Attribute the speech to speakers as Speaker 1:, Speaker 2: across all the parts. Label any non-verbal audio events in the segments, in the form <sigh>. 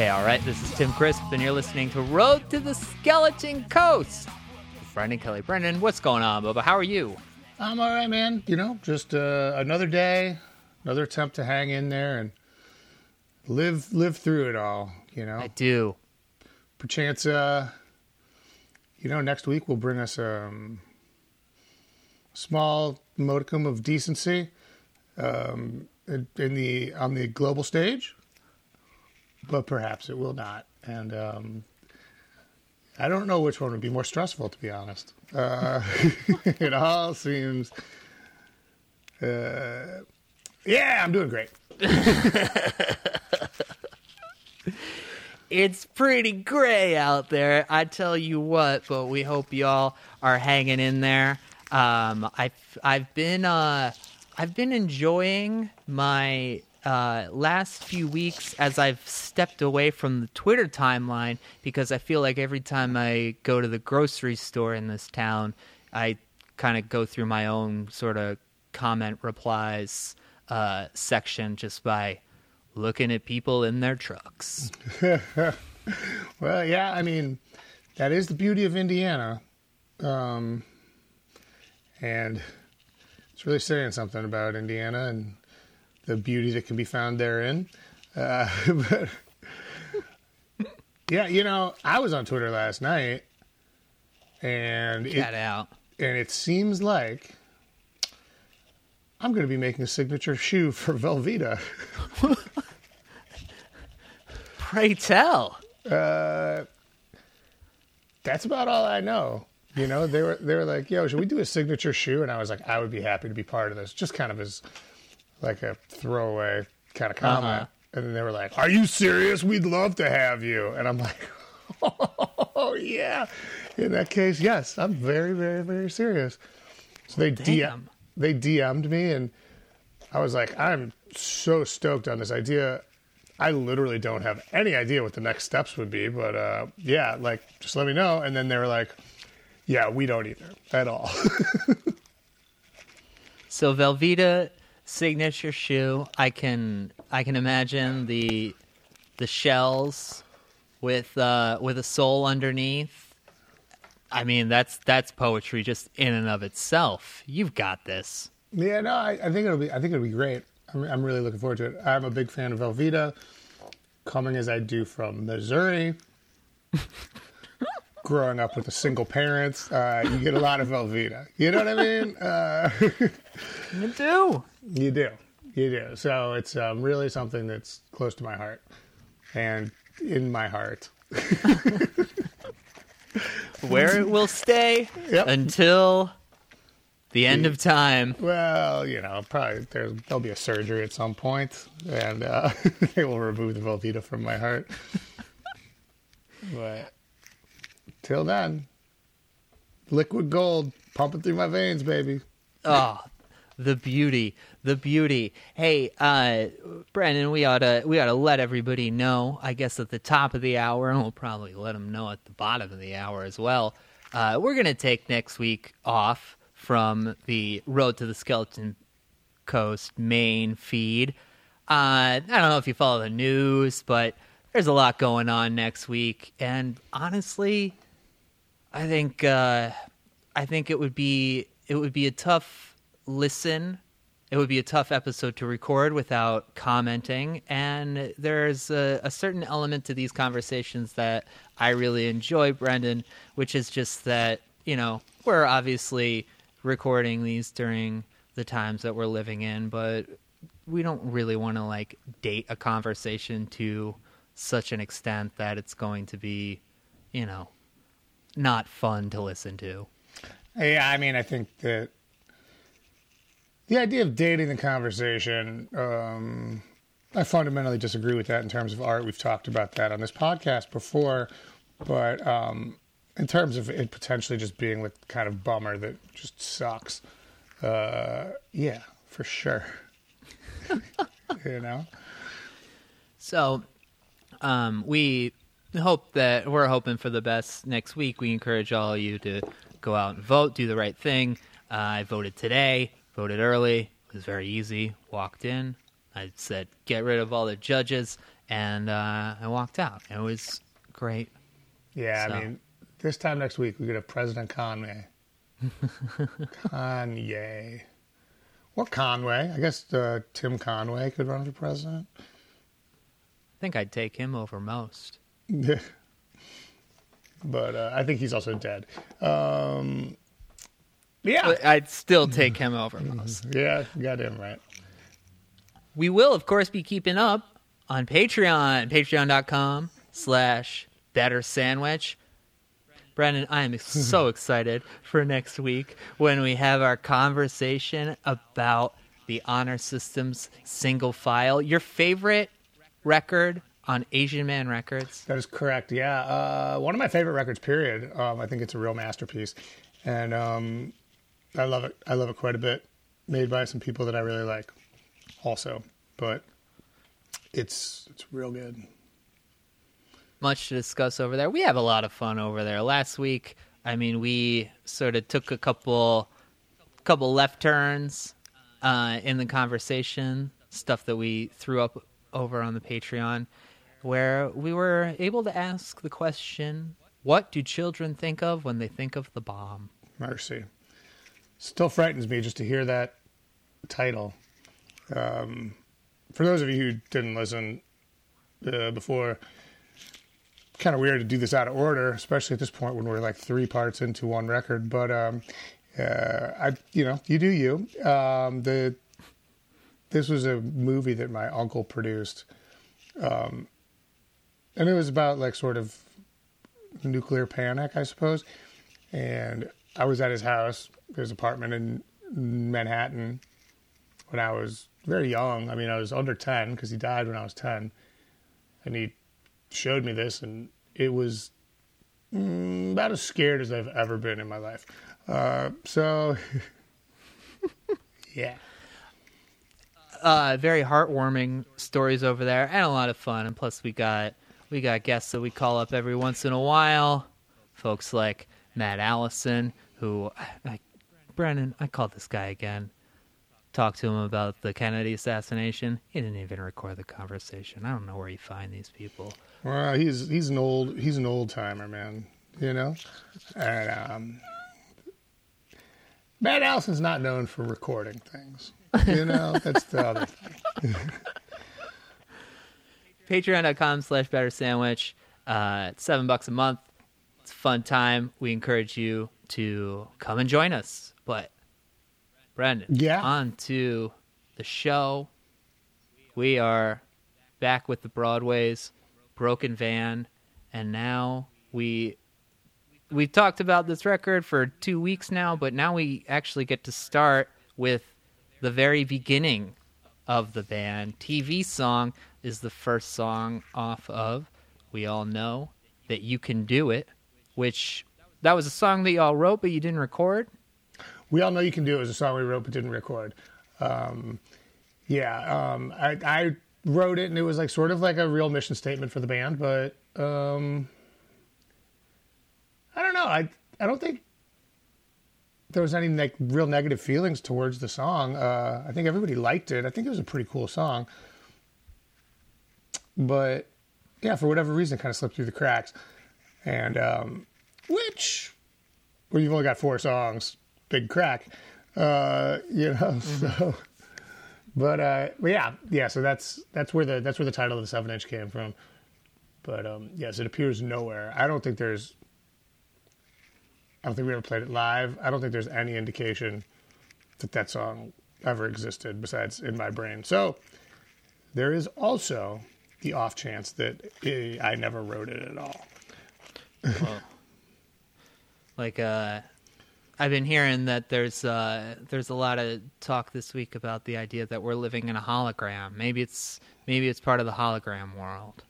Speaker 1: Hey, all right, this is Tim Crisp, and you're listening to Road to the Skeleton Coast. Brendan Kelly. Brendan, what's going on, Bubba? How are you?
Speaker 2: I'm all right, man. You know, just uh, another day, another attempt to hang in there and live live through it all. You know,
Speaker 1: I do.
Speaker 2: perchance, uh, you know, next week will bring us um, a small modicum of decency um, in the on the global stage, but perhaps it will not. And um, I don't know which one would be more stressful, to be honest. Uh, <laughs> it all seems. Uh, yeah, I'm doing great. <laughs>
Speaker 1: It's pretty gray out there, I tell you what, but we hope y'all are hanging in there. Um, I've I've been uh, I've been enjoying my uh, last few weeks as I've stepped away from the Twitter timeline because I feel like every time I go to the grocery store in this town, I kind of go through my own sort of comment replies uh, section just by looking at people in their trucks. <laughs>
Speaker 2: Well, yeah, I mean, that is the beauty of Indiana. Um, and it's really saying something about Indiana and the beauty that can be found therein. Uh, <laughs> but <laughs> yeah, you know, I was on Twitter last night and it,
Speaker 1: out.
Speaker 2: and it seems like I'm going to be making a signature shoe for Velveeta. <laughs>
Speaker 1: Pray tell.
Speaker 2: Uh, that's about all I know. You know, they were they were like, "Yo, should we do a signature shoe?" And I was like, "I would be happy to be part of this." Just kind of as like a throwaway kind of comment.
Speaker 1: Uh-huh.
Speaker 2: And then they were like, "Are you serious? We'd love to have you." And I'm like, <laughs> "Oh yeah." In that case, yes, I'm very, very, very serious. So they DM, they DM'd me, and I was like, "I'm so stoked on this idea." I literally don't have any idea what the next steps would be, but uh, yeah, like just let me know. And then they were like, "Yeah, we don't either at all." <laughs>
Speaker 1: So Velveeta signature shoe. I can I can imagine the the shells with uh, with a sole underneath. I mean that's that's poetry just in and of itself. You've got this.
Speaker 2: yeah, no, I, I think it'll be. I think it'll be great. I'm, I'm really looking forward to it. I'm a big fan of Velveeta, coming as I do from Missouri. <laughs> Growing up with a single parent, uh, you get a lot of Velveeta. You know what I mean? Uh, <laughs>
Speaker 1: You do.
Speaker 2: You do. You do. So it's um, really something that's close to my heart and in my heart. <laughs>
Speaker 1: Where it will stay
Speaker 2: Yep.
Speaker 1: until the end of time.
Speaker 2: Well, you know, probably there's, there'll be a surgery at some point and uh, <laughs> they will remove the Velveeta from my heart. but till then, liquid gold pumping through my veins, baby.
Speaker 1: Oh, the beauty, the beauty. Hey, uh, Brendan, we ought to we ought to let everybody know. I guess at the top of the hour, and we'll probably let them know at the bottom of the hour as well. Uh, we're gonna take next week off from the Road to the Skeleton Coast main feed. Uh, I don't know if you follow the news, but there's a lot going on next week, and honestly, I think uh, I think it would be it would be a tough listen. It would be a tough episode to record without commenting, and there's a, a certain element to these conversations that I really enjoy, Brendan, which is just that you know we're obviously recording these during the times that we're living in, but we don't really want to like date a conversation to such an extent that it's going to be, you know, not fun to listen to.
Speaker 2: Yeah, I mean, I think that the idea of dating the conversation, um, I fundamentally disagree with that in terms of art. We've talked about that on this podcast before, but um, in terms of it potentially just being like kind of bummer that just sucks, uh, yeah, for sure. <laughs> you know,
Speaker 1: So, um, we hope that we're hoping for the best next week. We encourage all of you to go out and vote, do the right thing. Uh, I voted today, voted early. It was very easy. Walked in. I said, get rid of all the judges and uh, I walked out. It was great.
Speaker 2: Yeah,
Speaker 1: So.
Speaker 2: I mean, this time next week we could have President Conway. <laughs> Kanye. Or Conway. I guess uh, Tim Conway could run for president.
Speaker 1: I think I'd take him over most. <laughs>
Speaker 2: but uh, I think he's also dead. Um, yeah.
Speaker 1: I'd still take him over most. <laughs>
Speaker 2: Yeah, got him right.
Speaker 1: We will, of course, be keeping up on Patreon, patreon.com slash better sandwich. Brendan, I am <laughs> so excited for next week when we have our conversation about the honor system's single file. Your favorite record on Asian Man Records?
Speaker 2: That is correct. Yeah, uh, one of my favorite records. Period. Um, I think it's a real masterpiece, and um, I love it. I love it quite a bit. Made by some people that I really like, also. But it's it's real good.
Speaker 1: much to discuss over there. We have a lot of fun over there. Last week, I mean, we sort of took a couple couple left turns uh, in the conversation, stuff that we threw up over on the Patreon, where we were able to ask the question, "What do children think of when they think of the bomb?"
Speaker 2: Mercy. Still frightens me just to hear that title. Um, for those of you who didn't listen uh, before, kind of weird to do this out of order, especially at this point when we're like three parts into one record. But um, uh, I, you know, you do you. Um, the this was a movie that my uncle produced, um, and it was about like sort of nuclear panic, I suppose. And I was at his house, his apartment in Manhattan, when I was very young. I mean, I was under 10 because he died when I was 10. And he showed me this, and it was mm, about as scared as I've ever been in my life. Uh, so, <laughs> yeah.
Speaker 1: uh, very heartwarming stories over there and a lot of fun. And plus, we got we got guests that we call up every once in a while. Folks like Matt Allison, who I, Brennan, I called this guy again. Talked to him about the Kennedy assassination. He didn't even record the conversation. I don't know where you find these people.
Speaker 2: Well, he's he's an old he's an old timer, man. You know, and um, Matt Allison's not known for recording things. You know, that's the other thing. <laughs>
Speaker 1: Patreon.com slash better sandwich. Uh, it's seven bucks a month. It's a fun time. We encourage you to come and join us. But Brendan,
Speaker 2: Yeah.
Speaker 1: on to the show. We are back with the Broadways, Broken Van, and now we we've talked about this record for two weeks now, but now we actually get to start with the very beginning of the band. TV song is the first song off of We All Know That You Can Do It, which that was a song that y'all wrote but you didn't record.
Speaker 2: We all know you can do it was a song we wrote but didn't record. Um, yeah, um, I, I wrote it and it was like sort of like a real mission statement for the band, but um, I don't know. I I don't think there was any like real negative feelings towards the song. Uh, I think everybody liked it. I think it was a pretty cool song, but yeah, for whatever reason, it kind of slipped through the cracks. And um, which, well, you've only got four songs, big crack, uh, you know. <laughs> So, but uh, but yeah, yeah. So that's that's where the that's where the title of the seven inch came from. But um, yes, it appears nowhere. I don't think there's. I don't think we ever played it live. I don't think there's any indication that that song ever existed besides in my brain. So there is also the off chance that I never wrote it at all. <laughs>
Speaker 1: Like uh I've been hearing that there's uh there's a lot of talk this week about the idea that we're living in a hologram. Maybe it's maybe it's part of the hologram world.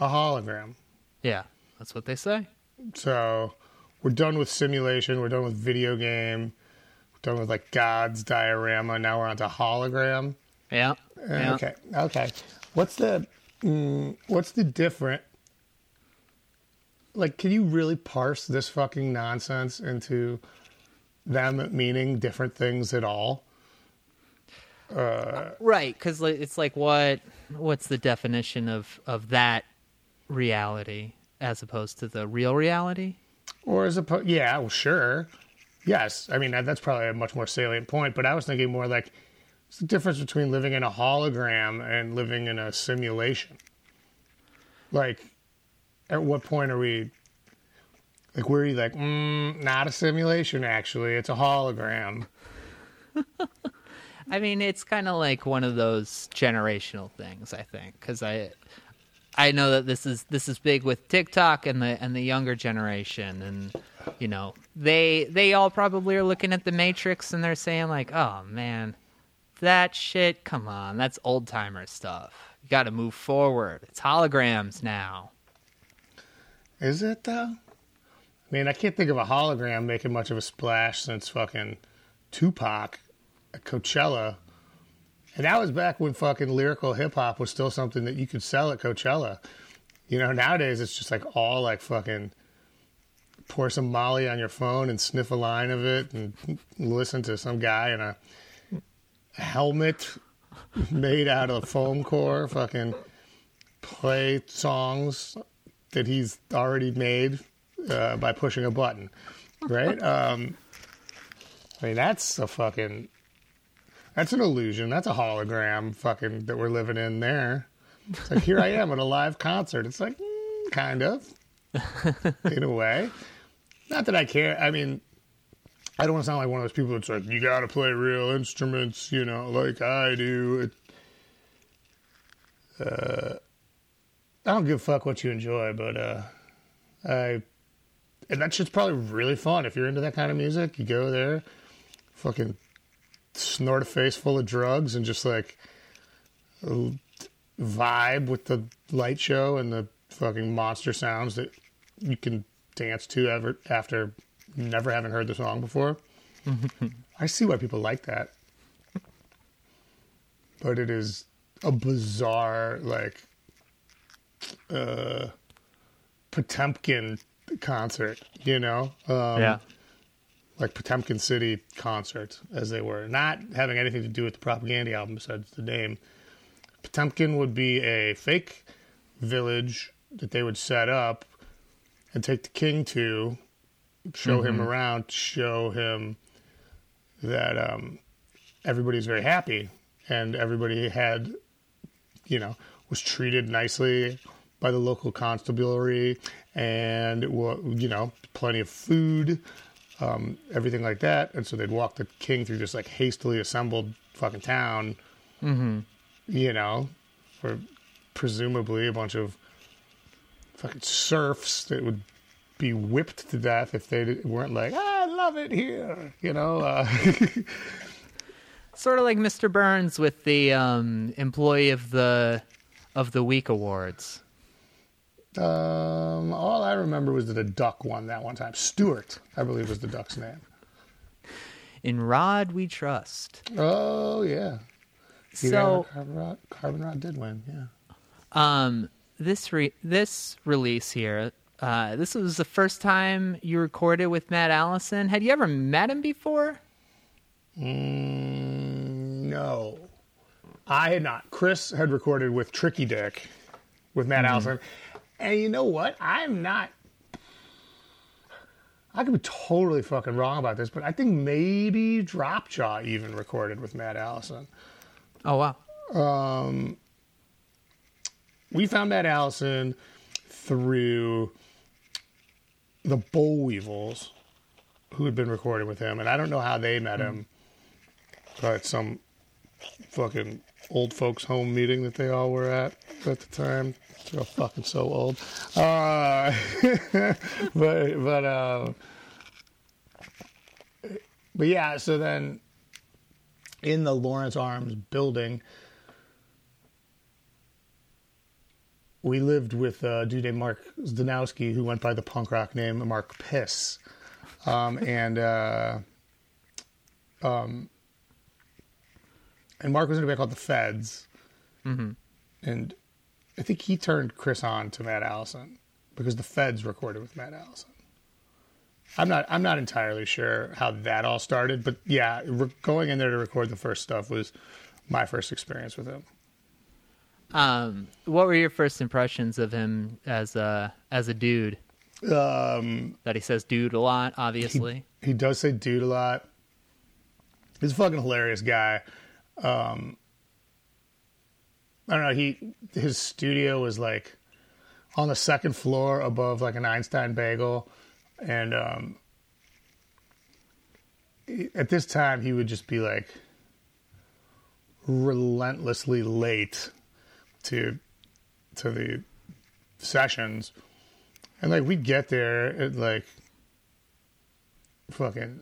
Speaker 2: A hologram.
Speaker 1: Yeah, that's what they say.
Speaker 2: So we're done with simulation. We're done with video game. We're done with like God's diorama. Now we're on to hologram.
Speaker 1: Yeah.
Speaker 2: Uh,
Speaker 1: yeah.
Speaker 2: Okay. Okay. What's the mm, what's the different? Like, can you really parse this fucking nonsense into them meaning different things at all?
Speaker 1: right because it's like what what's the definition of of that reality as opposed to the real reality
Speaker 2: Or as a yeah, well, sure, yes. I mean that's probably a much more salient point. But I was thinking more like what's the difference between living in a hologram and living in a simulation? Like, at what point are we? Like, where are you like, mm, not a simulation? Actually, it's a hologram. <laughs>
Speaker 1: I mean, it's kind of like one of those generational things. I think because I, I know that this is this is big with TikTok and the and the younger generation, and you know they they all probably are looking at the Matrix and they're saying like, oh man, that shit, come on, that's old timer stuff. You got to move forward. It's holograms now.
Speaker 2: Is it though? I mean, I can't think of a hologram making much of a splash since fucking Tupac at Coachella. And that was back when fucking lyrical hip hop was still something that you could sell at Coachella. You know, nowadays it's just like all like fucking pour some Molly on your phone and sniff a line of it and <laughs> listen to some guy in a helmet made out of foam core fucking play songs that he's already made uh, by pushing a button, right? Um, I mean, that's a fucking that's an illusion. That's a hologram, fucking that we're living in there. It's like here I am at a live concert. It's like mm, kind of, <laughs> in a way. Not that I care. I mean, I don't want to sound like one of those people that's like, you got to play real instruments, you know, like I do. It, uh, I don't give a fuck what you enjoy, but uh, I, and that shit's probably really fun if you're into that kind of music. You go there, fucking snort a face full of drugs, and just like vibe with the light show and the fucking monster sounds that you can dance to ever after never having heard the song before. <laughs> I see why people like that. But it is a bizarre, like, uh, Potemkin concert, you know? Um,
Speaker 1: yeah.
Speaker 2: Like Potemkin City concert, as they were. Not having anything to do with the propaganda album besides the name. Potemkin would be a fake village that they would set up and take the king to show him around, show him that um, everybody's very happy and everybody had, you know, was treated nicely by the local constabulary and, you know, plenty of food, um, everything like that. And so they'd walk the king through this like hastily assembled fucking town,
Speaker 1: Mm-hmm.
Speaker 2: you know, for presumably a bunch of fucking serfs that would be whipped to death if they weren't like, "Ah, I love it here, you know. Uh, <laughs>
Speaker 1: Sort of like Mr. Burns with the um, employee of the of the week awards.
Speaker 2: Um, all I remember was that a duck won that one time. Stuart, I believe, was the duck's name.
Speaker 1: In Rod we trust.
Speaker 2: Oh yeah. Yeah,
Speaker 1: So
Speaker 2: Carbon Rod, Carbon Rod did win. Yeah.
Speaker 1: um this re- this release here uh, this was the first time you recorded with Matt Allison. Had you ever met him before?
Speaker 2: Mm, no, I had not. Chris had recorded with Tricky Dick, with Matt Allison, and you know what? I'm not. I could be totally fucking wrong about this, but I think maybe Dropjaw even recorded with Matt Allison.
Speaker 1: Oh wow.
Speaker 2: Um, we found Matt Allison through the Bollweevils, who had been recording with him, and I don't know how they met him, but some fucking old folks' home meeting that they all were at at the time. All fucking so old. Uh, <laughs> but but uh, but yeah. So then, in the Lawrence Arms building. we lived with a dude named Mark Zdanowski who went by the punk rock name Mark Piss. Um, and uh, um, and Mark was in a band called The Feds. And I think he turned Chris on to Matt Allison because The Feds recorded with Matt Allison. I'm not I'm not entirely sure how that all started, but yeah, re- going in there to record the first stuff was my first experience with him.
Speaker 1: Um, what were your first impressions of him as a as a dude?
Speaker 2: Um,
Speaker 1: That he says dude a lot, obviously.
Speaker 2: he does say dude a lot. He's a fucking hilarious guy. Um, I don't know. He his studio was like on the second floor above like an Einstein Bagel, and um, at this time he would just be like relentlessly late to to the sessions, and like we'd get there at like fucking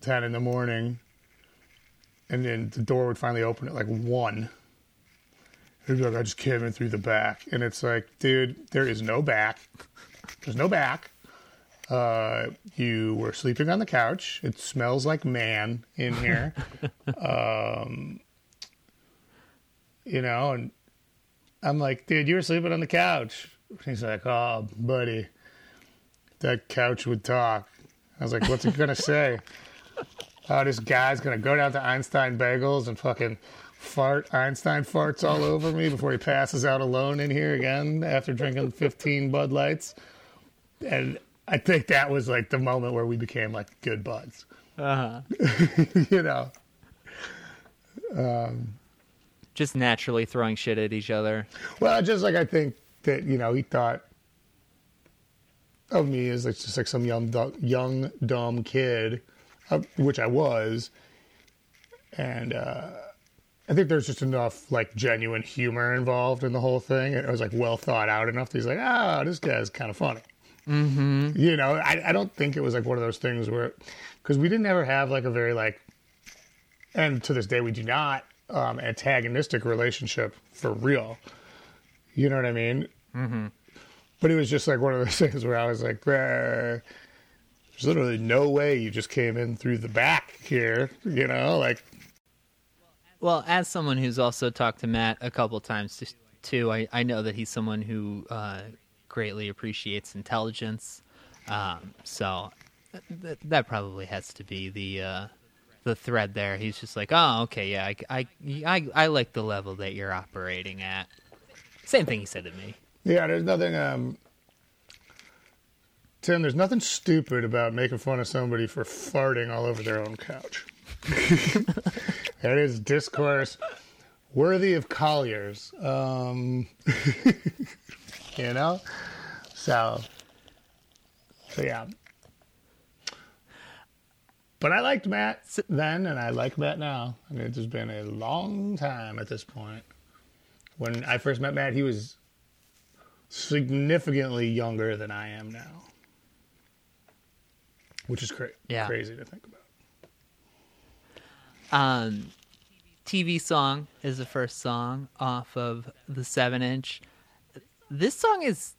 Speaker 2: 10 in the morning and then the door would finally open at like 1 he'd be like i just came in through the back. And it's like dude there is no back. There's no back. Uh, you were sleeping on the couch. It smells like man in here. <laughs> Um, you know and i'm like dude you were sleeping on the couch. He's like oh buddy that couch would talk. I was like, what's it gonna say? <laughs> Oh, this guy's gonna go down to Einstein Bagels and fucking fart Einstein farts all over me before he passes out alone in here again after drinking 15 Bud Lights. And I think that was like the moment where we became like good buds.
Speaker 1: Uh-huh. <laughs>
Speaker 2: you know, Um,
Speaker 1: Just naturally throwing shit at each other.
Speaker 2: well, just like I think that you know he thought of me as like just like some young young dumb kid, uh, which I was, and uh, I think there's just enough like genuine humor involved in the whole thing. It was like well thought out enough. That he's like, ah, this guy's kind of funny. Mm-hmm. You know, I, I don't think it was like one of those things where, because we didn't ever have like a very like, and to this day we do not um, antagonistic relationship for real. You know what I mean? Mm-hmm. But it was just like one of those <laughs> things where I was like, "Eh, there's literally no way you just came in through the back here, you know? Like,
Speaker 1: Well, as someone who's also talked to Matt a couple times too, I, I know that he's someone who uh, greatly appreciates intelligence. Um, so th- that probably has to be the uh, the thread there. He's just like, oh, okay, yeah, I, I, I, I like the level that you're operating at. Same thing he said to me.
Speaker 2: yeah, there's nothing, um, Tim, there's nothing stupid about making fun of somebody for farting all over their own couch. <laughs> that is discourse worthy of Collier's. Um, <laughs> you know? So, so yeah. But I liked Matt then, and I like Matt now. I mean, it's been a long time at this point. When I first met Matt, he was significantly younger than I am now, which is cra-
Speaker 1: Yeah.
Speaker 2: crazy to think about.
Speaker 1: Um, TV song is the first song off of the seven inch. This song is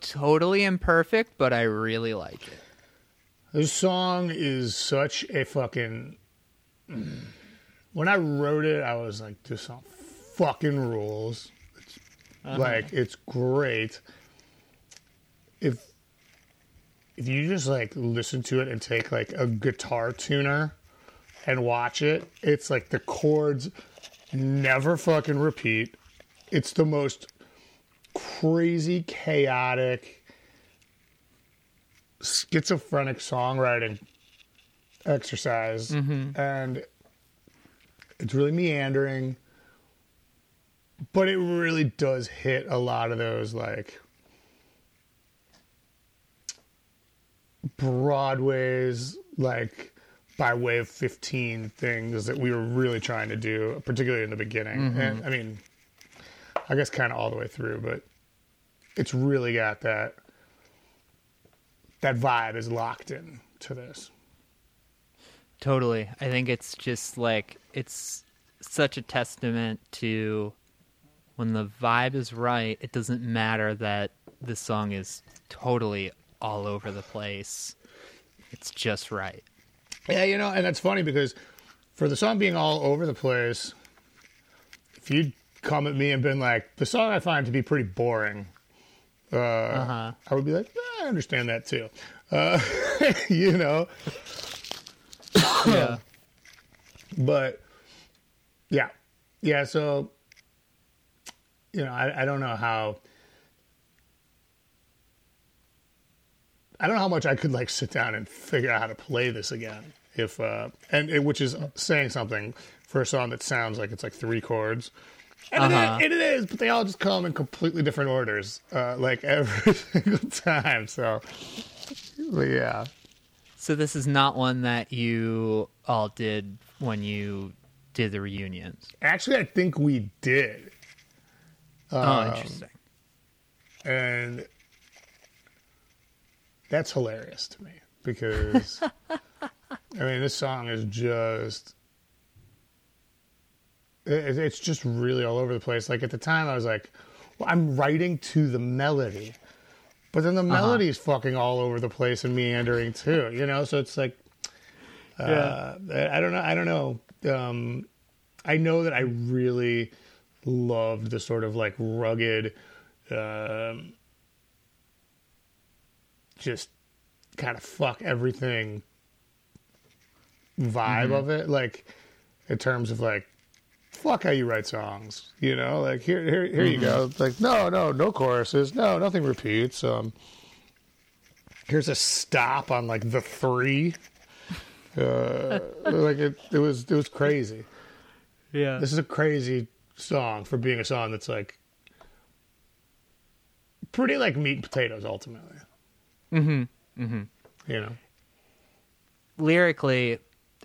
Speaker 1: totally imperfect, but I really like it.
Speaker 2: This song is such a fucking. When I wrote it, I was like, "This song fucking rules." It's, Like, it's great. If if you just like listen to it and take like a guitar tuner and watch it, it's like the chords never fucking repeat. It's the most crazy, chaotic schizophrenic songwriting exercise mm-hmm. and it's really meandering but it really does hit a lot of those like broadways like by way of 15 things that we were really trying to do particularly in the beginning mm-hmm. and i mean i guess kind of all the way through but it's really got that that vibe is locked in to this.
Speaker 1: Totally. I think it's just like it's such a testament to when the vibe is right, it doesn't matter that the song is totally all over the place. It's just right.
Speaker 2: Yeah, you know, and that's funny because for the song being all over the place, if you'd come at me and been like, the song I find to be pretty boring, uh,
Speaker 1: Uh-huh.
Speaker 2: I would be like, "Eh, I understand that too. Uh, <laughs> you know,
Speaker 1: Yeah. <coughs>
Speaker 2: but Yeah, yeah. So, you know, I, I don't know how. I don't know how much I could like sit down and figure out how to play this again. If uh, and it, which is saying something for a song that sounds like it's like three chords, and
Speaker 1: Uh-huh.
Speaker 2: it, is, it is, but they all just come in completely different orders, uh, like <laughs> every single time. So, yeah,
Speaker 1: So this is not one that you all did when you did the reunions.
Speaker 2: actually, I think we did.
Speaker 1: oh,
Speaker 2: Um,
Speaker 1: interesting.
Speaker 2: and that's hilarious to me because <laughs> I mean this song is just it, it's just really all over the place. Like at the time, I was like, well, I'm writing to the melody, but then the melody is fucking all over the place and meandering too. You know, so it's like, uh, I don't know. I don't know. Um, I know that I really loved the sort of like rugged, um, just kind of fuck everything vibe of it. Like in terms of like fuck how you write songs. You know, like here here here you go. It's like no no no choruses, no nothing repeats. Um, here's a stop on like the three. Uh, <laughs> like it, it was it was crazy.
Speaker 1: Yeah.
Speaker 2: This is a crazy song for being a song that's like pretty like meat and potatoes ultimately.
Speaker 1: Mm-hmm. Mm-hmm.
Speaker 2: You know.
Speaker 1: Lyrically,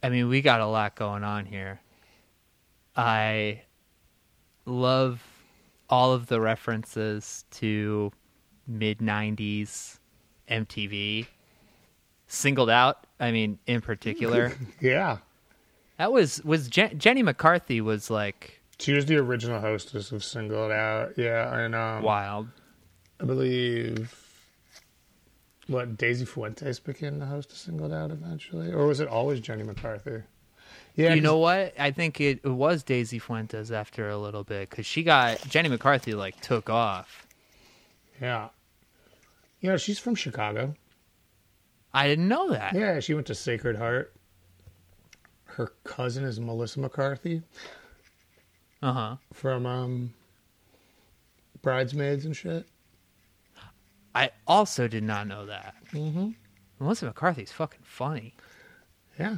Speaker 1: I mean, we got a lot going on here. I love all of the references to mid 90s MTV. Singled out, I mean, in particular. <laughs>
Speaker 2: Yeah.
Speaker 1: that was was Jen- Jenny McCarthy was like
Speaker 2: She was the original hostess of Singled Out. Yeah, and um,
Speaker 1: wild.
Speaker 2: I believe what Daisy Fuentes became the host of Singled Out eventually, or was it always Jenny McCarthy? Yeah,
Speaker 1: you know what? I think it, it was Daisy Fuentes after a little bit because she got Jenny McCarthy like took off.
Speaker 2: Yeah, you know she's from Chicago.
Speaker 1: I didn't know that.
Speaker 2: Yeah, she went to Sacred Heart. Her cousin is Melissa McCarthy
Speaker 1: Uh huh.
Speaker 2: from um, Bridesmaids and shit.
Speaker 1: I also did not know that.
Speaker 2: Mm-hmm.
Speaker 1: Melissa McCarthy's fucking funny.
Speaker 2: Yeah,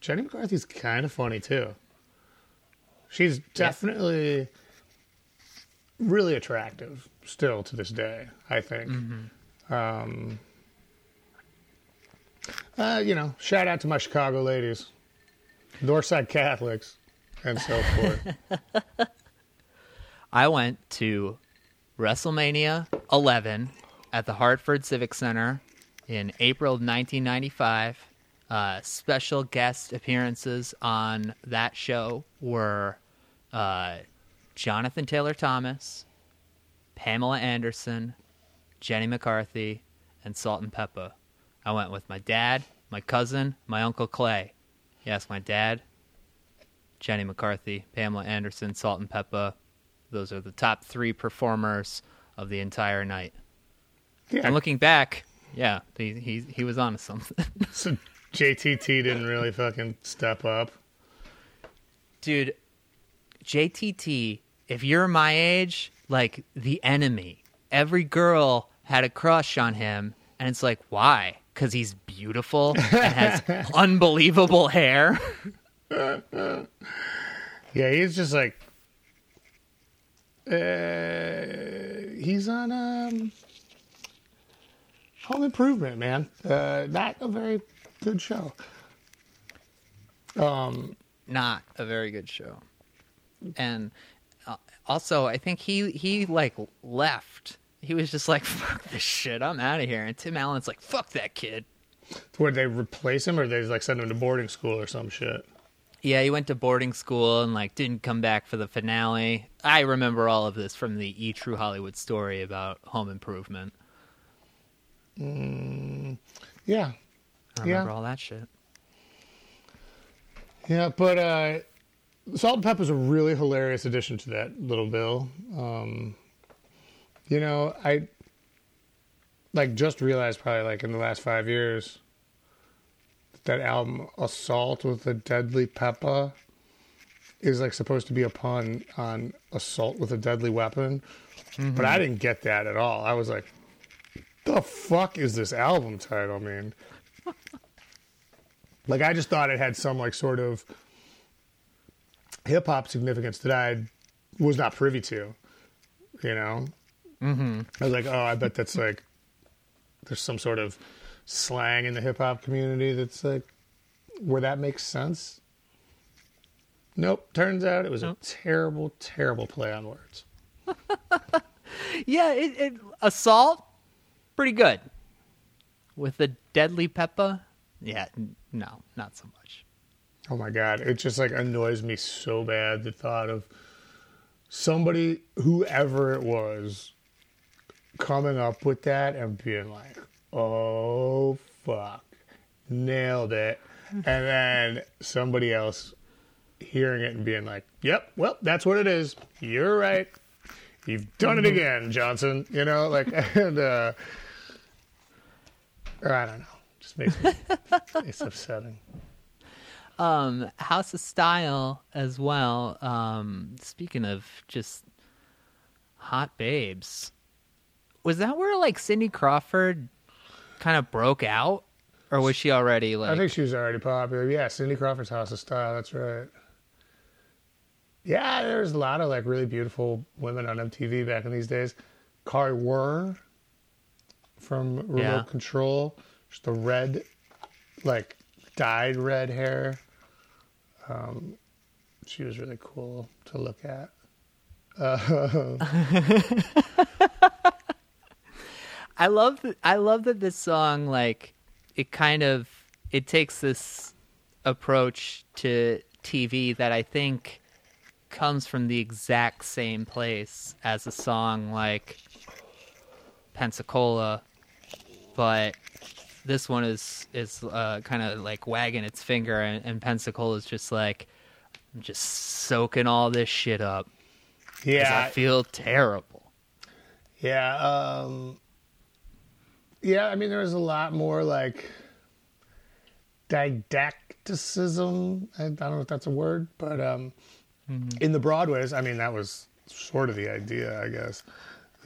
Speaker 2: Jenny McCarthy's kind of funny too. She's definitely really attractive still to this day. I think. Um, uh, you know, shout out to my Chicago ladies, Northside Catholics, and so forth. <laughs>
Speaker 1: I went to WrestleMania 11 at the Hartford Civic Center in April 1995. Uh, special guest appearances on that show were uh, Jonathan Taylor Thomas, Pamela Anderson, Jenny McCarthy, and Salt and Pepa. I went with my dad, my cousin, my uncle Clay. Yes, my dad, Jenny McCarthy, Pamela Anderson, Salt and Pepa. Those are the top three performers of the entire night.
Speaker 2: Yeah,
Speaker 1: And looking back, yeah, he he, he was onto something. <laughs>
Speaker 2: so JTT didn't really fucking step up.
Speaker 1: Dude, JTT, if you're my age, like the enemy. Every girl had a crush on him, and it's like, why? Because he's beautiful and has <laughs> unbelievable hair. <laughs>
Speaker 2: Yeah, he's just like uh, he's on um Home Improvement, man. Uh, not a very good show. Um,
Speaker 1: Not a very good show. And uh, also, I think he he like left. He was just like, <laughs> "Fuck this shit, I'm out of here." And Tim Allen's like, "Fuck that kid."
Speaker 2: would they replace him or they like send him to boarding school or some shit?
Speaker 1: Yeah, he went to boarding school and like didn't come back for the finale. I remember all of this from the E True Hollywood story about Home Improvement.
Speaker 2: Yeah,
Speaker 1: I
Speaker 2: Yeah.
Speaker 1: remember all that shit.
Speaker 2: yeah, but uh, Salt and Pepa's a really hilarious addition to that little bill. Um, you know, I like just realized probably like in the last five years that album Assault with a Deadly Pepper is like supposed to be a pun on assault with a deadly weapon, but I didn't get that at all. I was like, "The fuck is this album title mean?" like I just thought it had some like sort of hip hop significance that I was not privy to. You know, mm-hmm. I was like, "Oh, I bet that's like there's some sort of slang in the hip hop community that's like where that makes sense." Nope. Turns out it was
Speaker 1: Nope.
Speaker 2: a terrible, terrible play on words. <laughs>
Speaker 1: Yeah, it, it assault pretty good. With the deadly pepper, yeah, n- no, not so much.
Speaker 2: Oh my god, it just like annoys me so bad the thought of somebody, whoever it was, coming up with that and being like, "Oh fuck, nailed it," <laughs> and then somebody else hearing it and being like, "Yep, well, that's what it is. You're right. You've done it again, Johnson." You know, like, <laughs> and uh, or I don't know, just makes me <laughs> it's upsetting.
Speaker 1: Um, House of Style as well. Um, speaking of just hot babes, was that where like Cindy Crawford kind of broke out, or was she already like?
Speaker 2: I think she was already popular. Yeah, Cindy Crawford's House of Style. That's right. Yeah, there's a lot of like really beautiful women on MTV back in these days. Kari Wuhrer from Remote
Speaker 1: Yeah.
Speaker 2: Control, just the red, like dyed red hair. Um, she was really cool to look at. <laughs>
Speaker 1: I love th- I love that this song like it kind of it takes this approach to TV that I think comes from the exact same place as a song like Pensacola, but this one is is uh, kind of like wagging its finger, and, and Pensacola is just like I'm just soaking all this shit up.
Speaker 2: Yeah,
Speaker 1: I feel terrible.
Speaker 2: Yeah, um Yeah, I mean there was a lot more like didacticism. I, I don't know if that's a word, but um in the Broadways, I mean that was sort of the idea, I guess.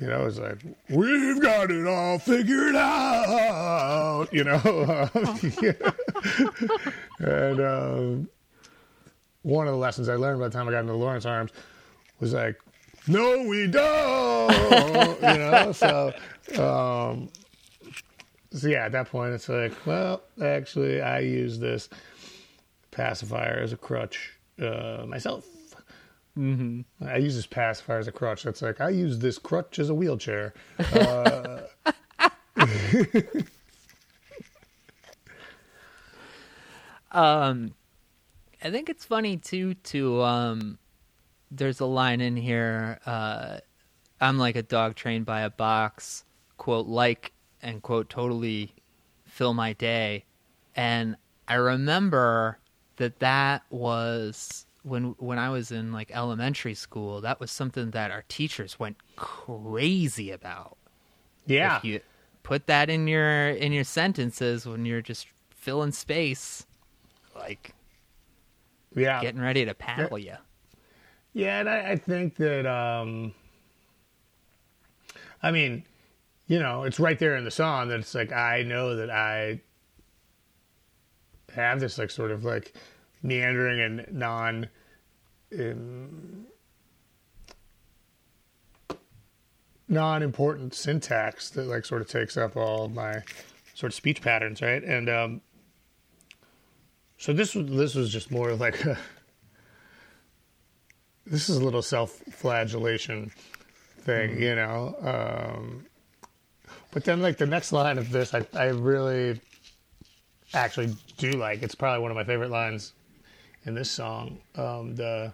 Speaker 2: You know, it's like we've got it all figured out, you know. <laughs> and um one of the lessons I learned by the time I got into Lawrence Arms was like, no, we don't, you know. So, um, so yeah, at that point, it's like, well, actually, I use this pacifier as a crutch uh, myself. Mm-hmm. I use this pacifier as a crutch. That's like I use this crutch as a wheelchair. Uh, <laughs>
Speaker 1: Um, I think it's funny too. To um, there's a line in here. Uh, I'm like a dog trained by a box. Quote like and quote totally fill my day. And I remember that that was when when I was in like elementary school. That was something that our teachers went crazy about.
Speaker 2: yeah,
Speaker 1: If you put that in your in your sentences when you're just filling space, like
Speaker 2: yeah.
Speaker 1: getting ready to paddle you.
Speaker 2: Yeah, and I, I think that um I mean, you know, it's right there in the song that it's like I know that I have this like sort of like meandering and non um, non-important syntax that like sort of takes up all my sort of speech patterns, right? And um so this was this was just more like a this is a little self-flagellation thing, you know. Um, but then, like the next line of this, I, I really actually do like. It's probably one of my favorite lines in this song. Um, the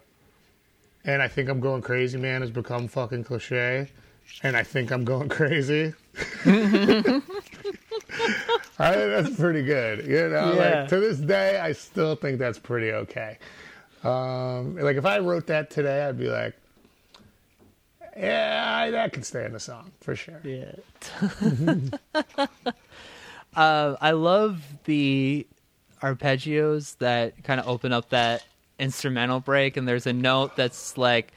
Speaker 2: and I think I'm going crazy, man, has become fucking cliche, and I think I'm going <laughs> crazy. <laughs> I think that's pretty good, you know.
Speaker 1: Yeah.
Speaker 2: Like to this day, I still think that's pretty okay. Um, like if I wrote that today, I'd be like, yeah, that could stay in the song for sure.
Speaker 1: Yeah. <laughs> uh, I love the arpeggios that kind of open up that instrumental break and there's a note that's like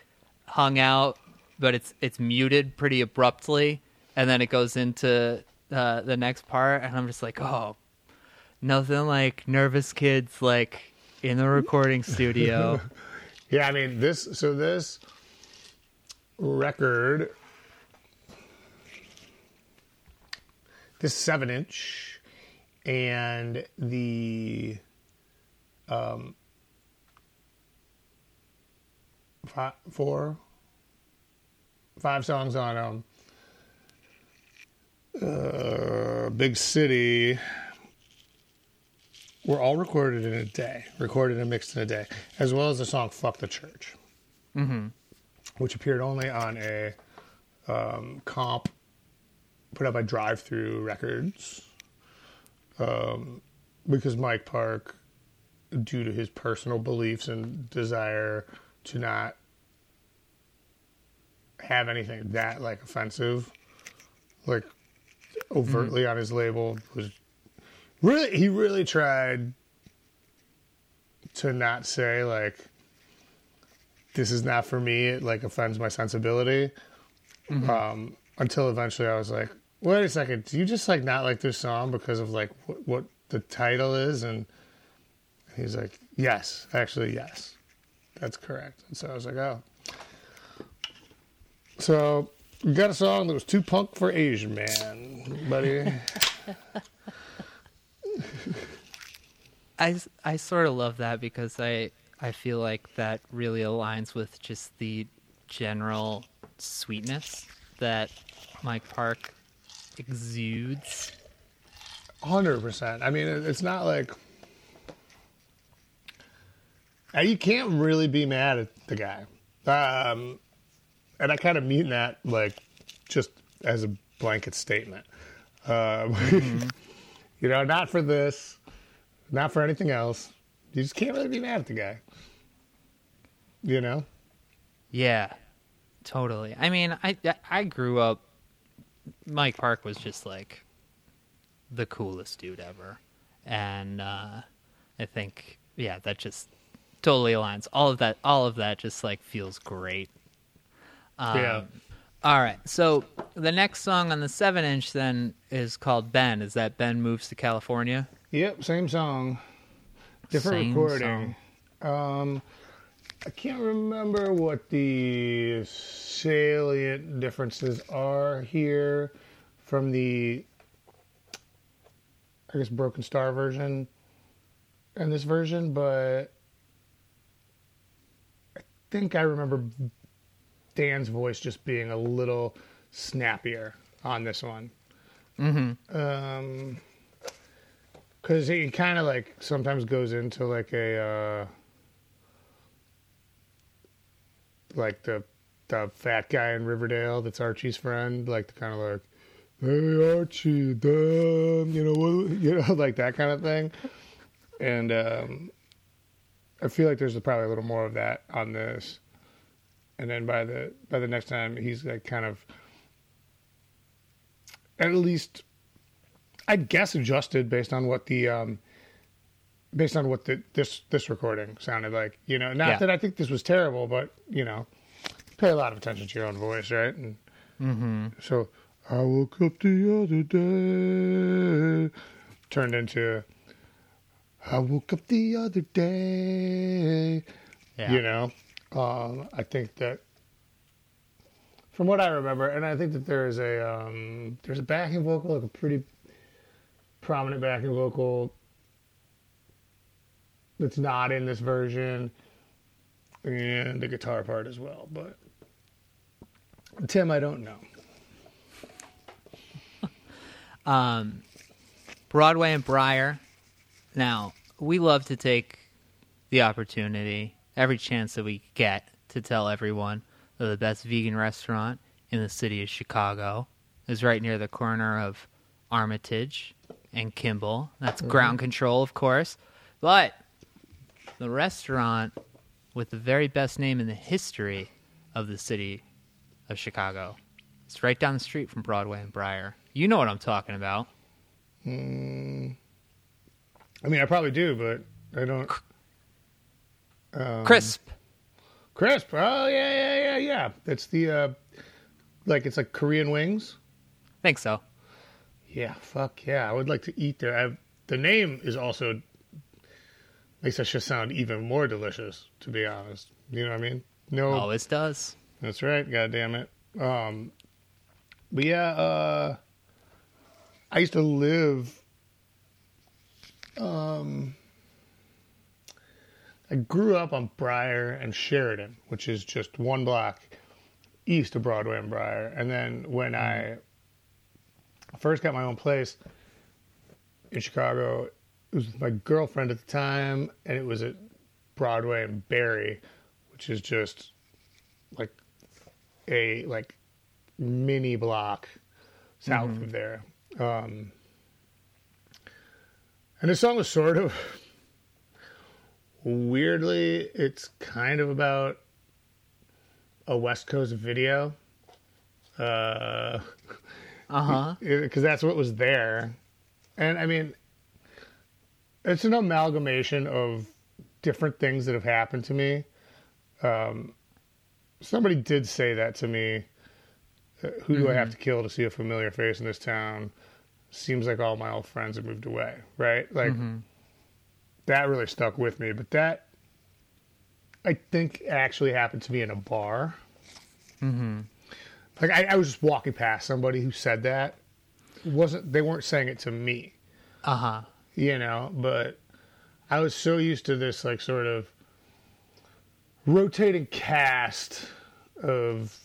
Speaker 1: hung out but it's it's muted pretty abruptly and then it goes into uh, the next part and i'm just like oh nothing like nervous kids like in the recording studio <laughs>
Speaker 2: Yeah, I mean this. So this record, this seven inch, and the um five, four, five songs on um uh, Big City were all recorded in a day, recorded and mixed in a day, as well as the song "Fuck the Church," mm-hmm. which appeared only on a um, comp put out by Drive Through Records, um, because Mike Park, due to his personal beliefs and desire to not have anything that like offensive, like overtly on his label, was really he really tried to not say like this is not for me. It like offends my sensibility. Um until eventually i was like wait a second. Do you just like not like this song because of like what, what the title is? And he's like yes actually yes. That's correct. And so i was like oh. So we got a song that was too punk for asian man buddy. <laughs>
Speaker 1: I, I sort of love that because I I feel like that really aligns with just the general sweetness that Mike Park exudes.
Speaker 2: Hundred percent. I mean, it's not like you can't really be mad at the guy, um, and I kind of mean that like just as a blanket statement. Um, <laughs> you know, not for this, not for anything else. You just can't really be mad at the guy. You know.
Speaker 1: Yeah, totally. I mean, I I grew up. Mike Park was just like the coolest dude ever, and uh, I think yeah, that just totally aligns. All of that, all of that, just like feels great. Um,
Speaker 2: Yeah.
Speaker 1: All right. So the next song on the seven inch then is called Ben. Is that Ben moves to California?
Speaker 2: Yep, same song, different
Speaker 1: Same
Speaker 2: recording. Um, I can't remember what the salient differences are here from the, I guess, Broken Star version and this version, but I think I remember Dan's voice just being a little snappier on this one. Mm-hmm. Um, because he kind of like sometimes goes into like a uh like the the fat guy in Riverdale that's Archie's friend, like the kind of like, hey Archie, damn, you know what, <laughs> you know, like that kind of thing. And um, I feel like there's probably a little more of that on this. And then by the by the next time, he's like kind of at least I guess adjusted based on what the um based on what the this this recording sounded like. You know, not
Speaker 1: Yeah.
Speaker 2: that I think this was terrible, but you know, pay a lot of attention to your own voice, right? And
Speaker 1: Mm-hmm.
Speaker 2: so I woke up the other day turned into I woke up the other day.
Speaker 1: Yeah.
Speaker 2: You know, um, I think that from what I remember, and I think that there is a um, there's a backing vocal, like a pretty prominent backing vocal that's not in this version, and the guitar part as well. But Tim, I don't know. <laughs>
Speaker 1: Um, Broadway and Briar. Now, we love to take the opportunity, every chance that we get, to tell everyone that the best vegan restaurant in the city of Chicago is right near the corner of Armitage and Kimball. That's ground control, of course. But the restaurant with the very best name in the history of the city of Chicago. It's right down the street from Broadway and Briar. You know what I'm talking about.
Speaker 2: I mean, I probably do, but I don't.
Speaker 1: Crisp.
Speaker 2: Crisp. Oh yeah, yeah, yeah, yeah. That's the uh, like it's like Korean wings.
Speaker 1: I Think so.
Speaker 2: Yeah, fuck yeah. I would like to eat there. I, the name is also makes that shit sound even more delicious. To be honest, you know what I mean? No,
Speaker 1: Always does.
Speaker 2: That's right. God damn it. Um, but yeah, uh, I used to live. Um, I grew up on Briar and Sheridan, which is just one block east of Broadway and Briar. And then when I first got my own place in Chicago, it was with my girlfriend at the time, and it was at Broadway and Barry, which is just like a like mini block south of there. Um, and the song was sort of weirdly, it's kind of about a West Coast video. Uh, <laughs>
Speaker 1: Uh huh.
Speaker 2: because that's what was there. And I mean, it's an amalgamation of different things that have happened to me. Um, somebody did say that to me. uh, Who do I have to kill to see a familiar face in this town? Seems like all my old friends have moved away, right? Like that really stuck with me. But that, I think, actually happened to me in a bar. Mm-hmm. Like I, I was just walking past somebody who said that. It wasn't they weren't saying it to me,
Speaker 1: Uh huh.
Speaker 2: You know? But I was so used to this like sort of rotating cast of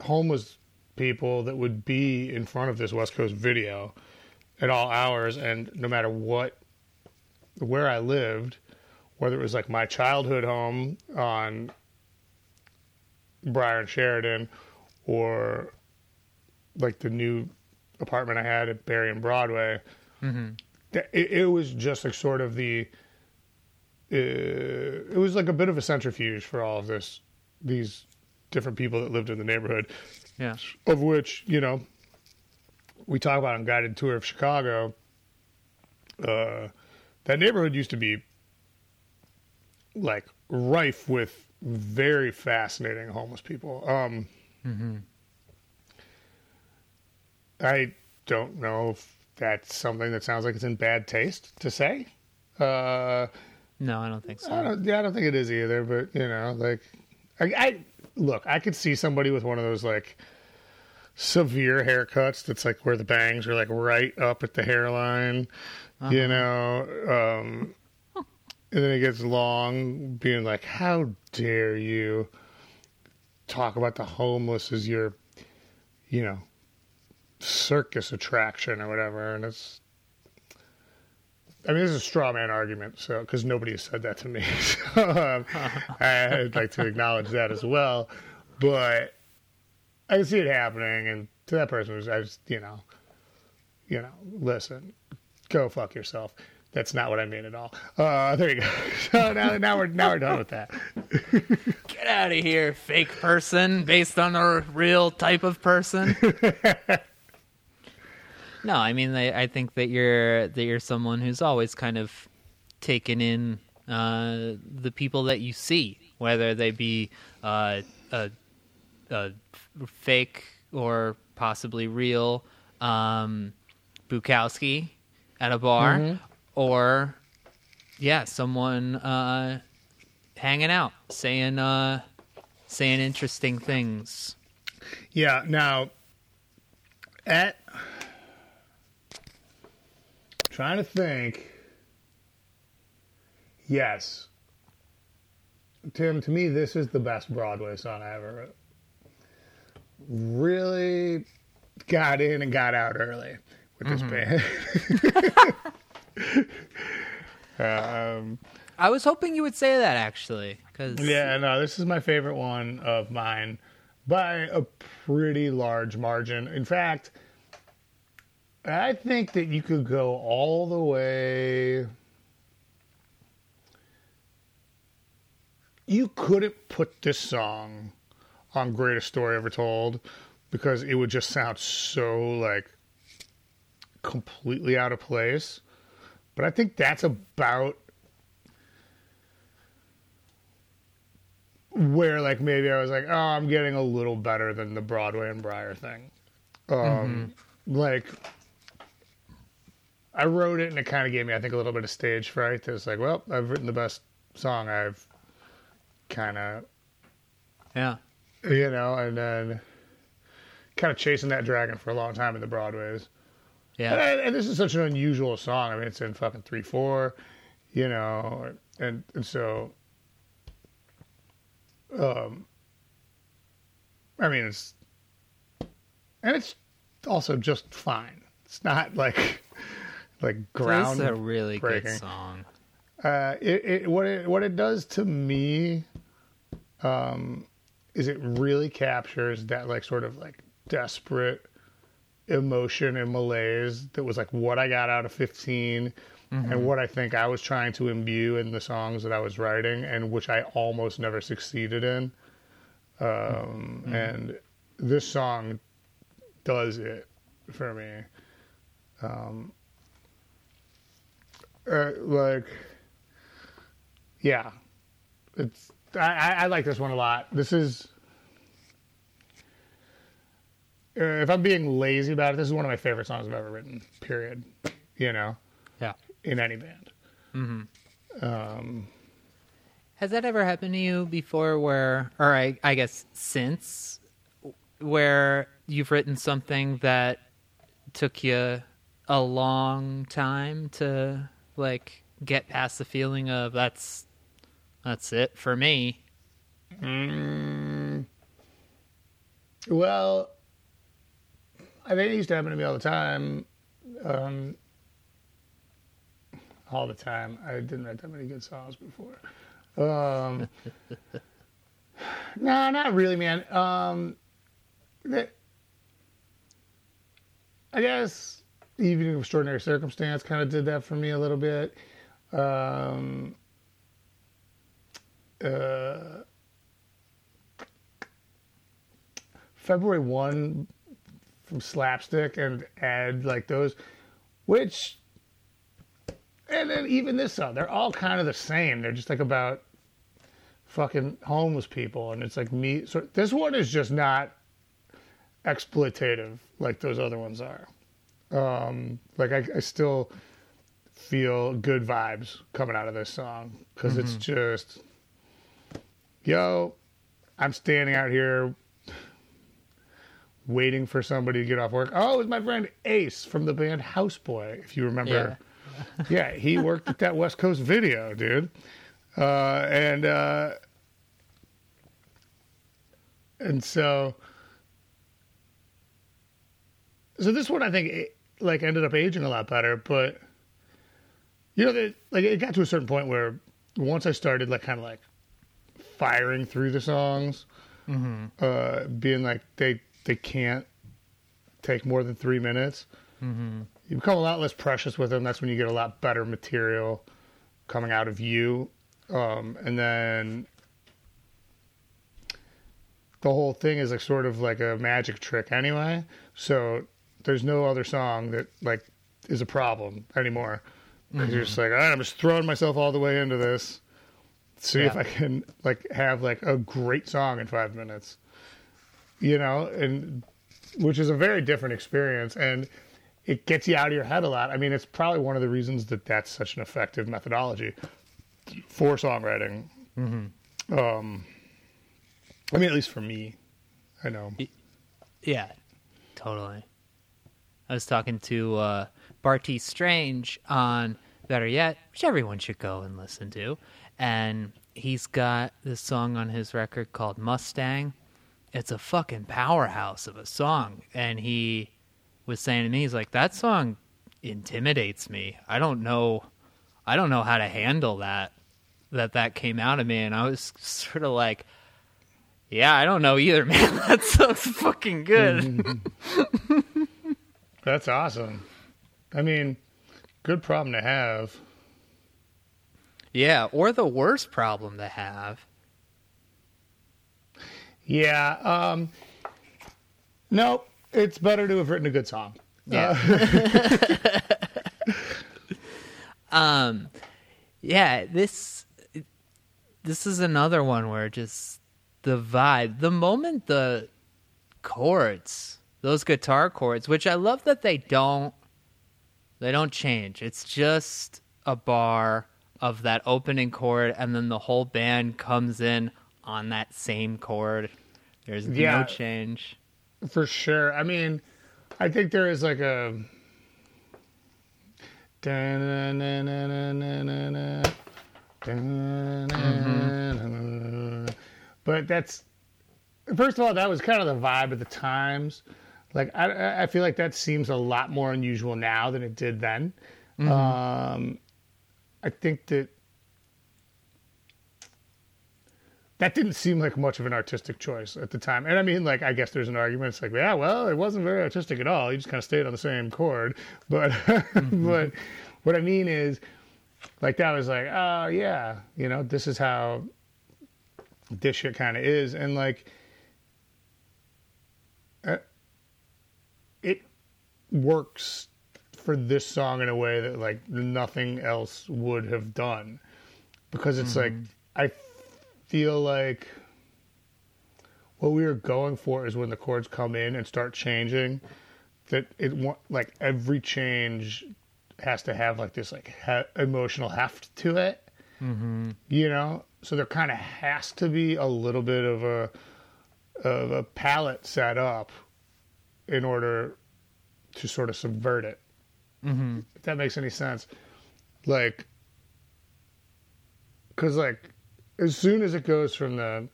Speaker 2: homeless people that would be in front of this West Coast video at all hours, and no matter what, where I lived, whether it was like my childhood home on Briar and Sheridan, or like the new apartment I had at Barry and Broadway, that- it, it was just like sort of the. Uh, it was like a bit of a centrifuge for all of this, these different people that lived in the neighborhood
Speaker 1: Yeah.
Speaker 2: of which you know we talk about on guided tour of chicago uh, that neighborhood used to be like rife with very fascinating homeless people um, i don't know if that's something that sounds like it's in bad taste to say uh,
Speaker 1: No, I don't think so.
Speaker 2: I don't, yeah, I don't think it is either. But you know, like, I, I look, I could see somebody with one of those like severe haircuts that's like where the bangs are like right up at the hairline, you know, um, and then it gets long, being like, "How dare you talk about the homeless as your, you know, circus attraction or whatever?" And it's I mean, this is a straw man argument, so because nobody has said that to me, <laughs> so um, <laughs> I'd like to acknowledge that as well. But I can see it happening, and to that person, who's I just you know, you know, listen, go fuck yourself. That's not what I mean at all. Uh, there you go. <laughs> So now, now we're now we're done with that.
Speaker 1: Get out of here, fake person, based on a real type of person. No, I mean, I, I think that you're that you're someone who's always kind of taken in uh, the people that you see, whether they be uh, a, a f- fake or possibly real um, Bukowski at a bar, or yeah, someone uh, hanging out, saying uh, saying interesting things.
Speaker 2: Yeah. Now, at trying to think. Yes, Tim. To me, this is the best Broadway song I ever wrote. Really got in and got out early with this band. <laughs> um,
Speaker 1: I was hoping you would say that actually, because
Speaker 2: yeah, no, this is my favorite one of mine by a pretty large margin. In fact, I think that you could go all the way. You couldn't put this song on Greatest Story Ever Told because it would just sound so like completely out of place. But I think that's about where like maybe I was like, oh, I'm getting a little better than the Broadway and Briar thing. Um, like I wrote it and it kind of gave me, I think, a little bit of stage fright. It was like, well, I've written the best song I've kind of,
Speaker 1: Yeah.
Speaker 2: you know, and then kind of chasing that dragon for a long time in the Broadways.
Speaker 1: Yeah.
Speaker 2: And, and this is such an unusual song. I mean, it's in fucking three four, you know, and and so, um, I mean, it's and it's also just fine. It's not like like
Speaker 1: this
Speaker 2: ground.
Speaker 1: is a really good song.
Speaker 2: Uh, it, it what it what it does to me, um, is it really captures that like sort of like desperate emotion and malaise that was like what I got out of 15 and what I think I was trying to imbue in the songs that I was writing and which I almost never succeeded in. Um, And this song does it for me. Um, uh, like, yeah, it's I, I, like this one a lot. This is uh, if I'm being lazy about it, this is one of my favorite songs I've ever written. Period. You know,
Speaker 1: Yeah.
Speaker 2: in any band.
Speaker 1: Has that ever happened to you before where, or I, I guess since, where you've written something that took you a long time to like get past the feeling of that's that's it for me.
Speaker 2: Mm, well, I think it used to happen to me all the time. Um, all the time. I didn't write that many good songs before. Um, <laughs> no, not really, man. Um, that, I guess even extraordinary circumstance kind of did that for me a little bit. Um, uh, February one from Slapstick and Ed, like those, which, and then even this song, they're all kind of the same. They're just like about fucking homeless people, and it's like me. So this one is just not exploitative like those other ones are. Um, like I, I still feel good vibes coming out of this song because it's just, yo, I'm standing out here waiting for somebody to get off work. Oh, it was my friend Ace from the band Houseboy, if you remember. Yeah, <laughs> he worked at that West Coast video, dude. Uh, and uh, and so so this one I think like ended up aging a lot better, but you know, that like it got to a certain point where once I started like kind of like firing through the songs, uh, being like they they can't take more than three minutes. Mm-hmm. You become a lot less precious with them. That's when you get a lot better material coming out of you, um, and then the whole thing is like sort of like a magic trick anyway. So there's no other song that like is a problem anymore. because you're just like, all right, I'm just throwing myself all the way into this. See if I can like have like a great song in five minutes. You know, and which is a very different experience, and it gets you out of your head a lot. I mean, it's probably one of the reasons that that's such an effective methodology for songwriting. Um, I mean, at least for me, I know.
Speaker 1: Yeah, totally. I was talking to uh, Bartees Strange on Better Yet, which everyone should go and listen to. And he's got this song on his record called Mustang. It's a fucking powerhouse of a song. And he was saying to me, he's like, that song intimidates me. I don't know. I don't know how to handle that. That that came out of me, and I was <laughs> sort of like, "Yeah, I don't know either, <laughs> man. That sounds fucking good." <laughs>
Speaker 2: That's awesome. I mean, good problem to have.
Speaker 1: Yeah, or the worst problem to have.
Speaker 2: Yeah. Um, no, it's better to have written a good song.
Speaker 1: Yeah. <laughs> um, yeah. This this is another one where just the vibe. The moment the chords, those guitar chords, which I love that they don't they don't change. It's just a bar of that opening chord and then the whole band comes in on that same chord. There's
Speaker 2: Yeah.
Speaker 1: no change.
Speaker 2: For sure. I mean, I think there is like a. Mm-hmm. But that's first of all, that was kind of the vibe of the times. Like I, I feel like that seems a lot more unusual now than it did then. Um, I think that that didn't seem like much of an artistic choice at the time. And I mean, like, I guess there's an argument. It's like, yeah, well, it wasn't very artistic at all. You just kind of stayed on the same chord. <laughs> But, but what I mean is, like, that was like, oh, yeah, you know, this is how this shit kind of is. And, like, uh, it works for this song in a way that, like, nothing else would have done. Because it's like, I feel like what we were going for is when the chords come in and start changing that it wa- like every change has to have like this like he- emotional heft to it mm-hmm. you know so there kind of has to be a little bit of a of a palette set up in order to sort of subvert it.
Speaker 1: Mm-hmm.
Speaker 2: if that makes any sense. Like because like as soon as it goes from the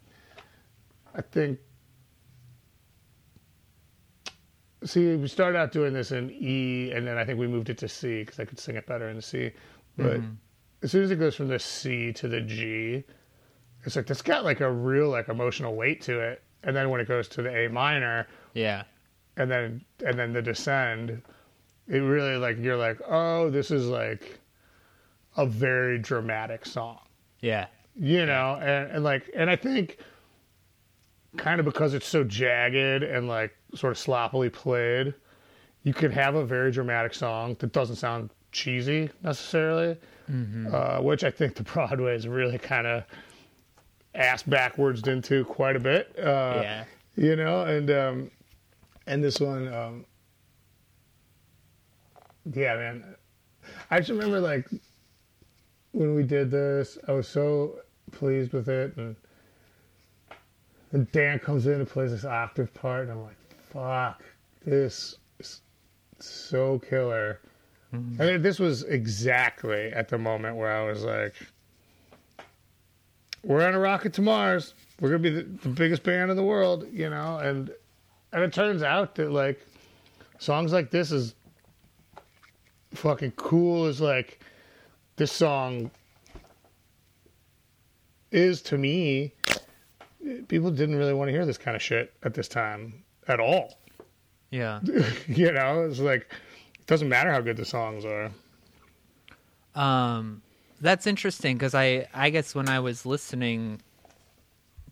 Speaker 2: i think see we started out doing this in e and then i think we moved it to c because i could sing it better in c. But as soon as it goes from the c to the g it's like it's got like a real like emotional weight to it. And then when it goes to the a minor
Speaker 1: Yeah.
Speaker 2: And then and then the descend it really like you're like oh this is like a very dramatic song
Speaker 1: Yeah.
Speaker 2: you know and, and like and i think kind of because it's so jagged and like sort of sloppily played you could have a very dramatic song that doesn't sound cheesy necessarily uh, which i think the <laughs> broadway is really kind of ass backwards into quite a bit uh,
Speaker 1: yeah.
Speaker 2: you know and um and this one um yeah man. I just remember like when we did this i was so pleased with it. And and dan comes in and plays this octave part and i'm like fuck this is so killer. I mean, this was exactly at the moment where i was like we're on a rocket to mars. We're gonna be the, the biggest band in the world you know? And and it turns out that like songs like this is fucking cool as like this song is to me people didn't really want to hear this kind of shit at this time at all
Speaker 1: Yeah. <laughs>
Speaker 2: you know it's like it doesn't matter how good the songs are
Speaker 1: Um, that's interesting because I, I guess when I was listening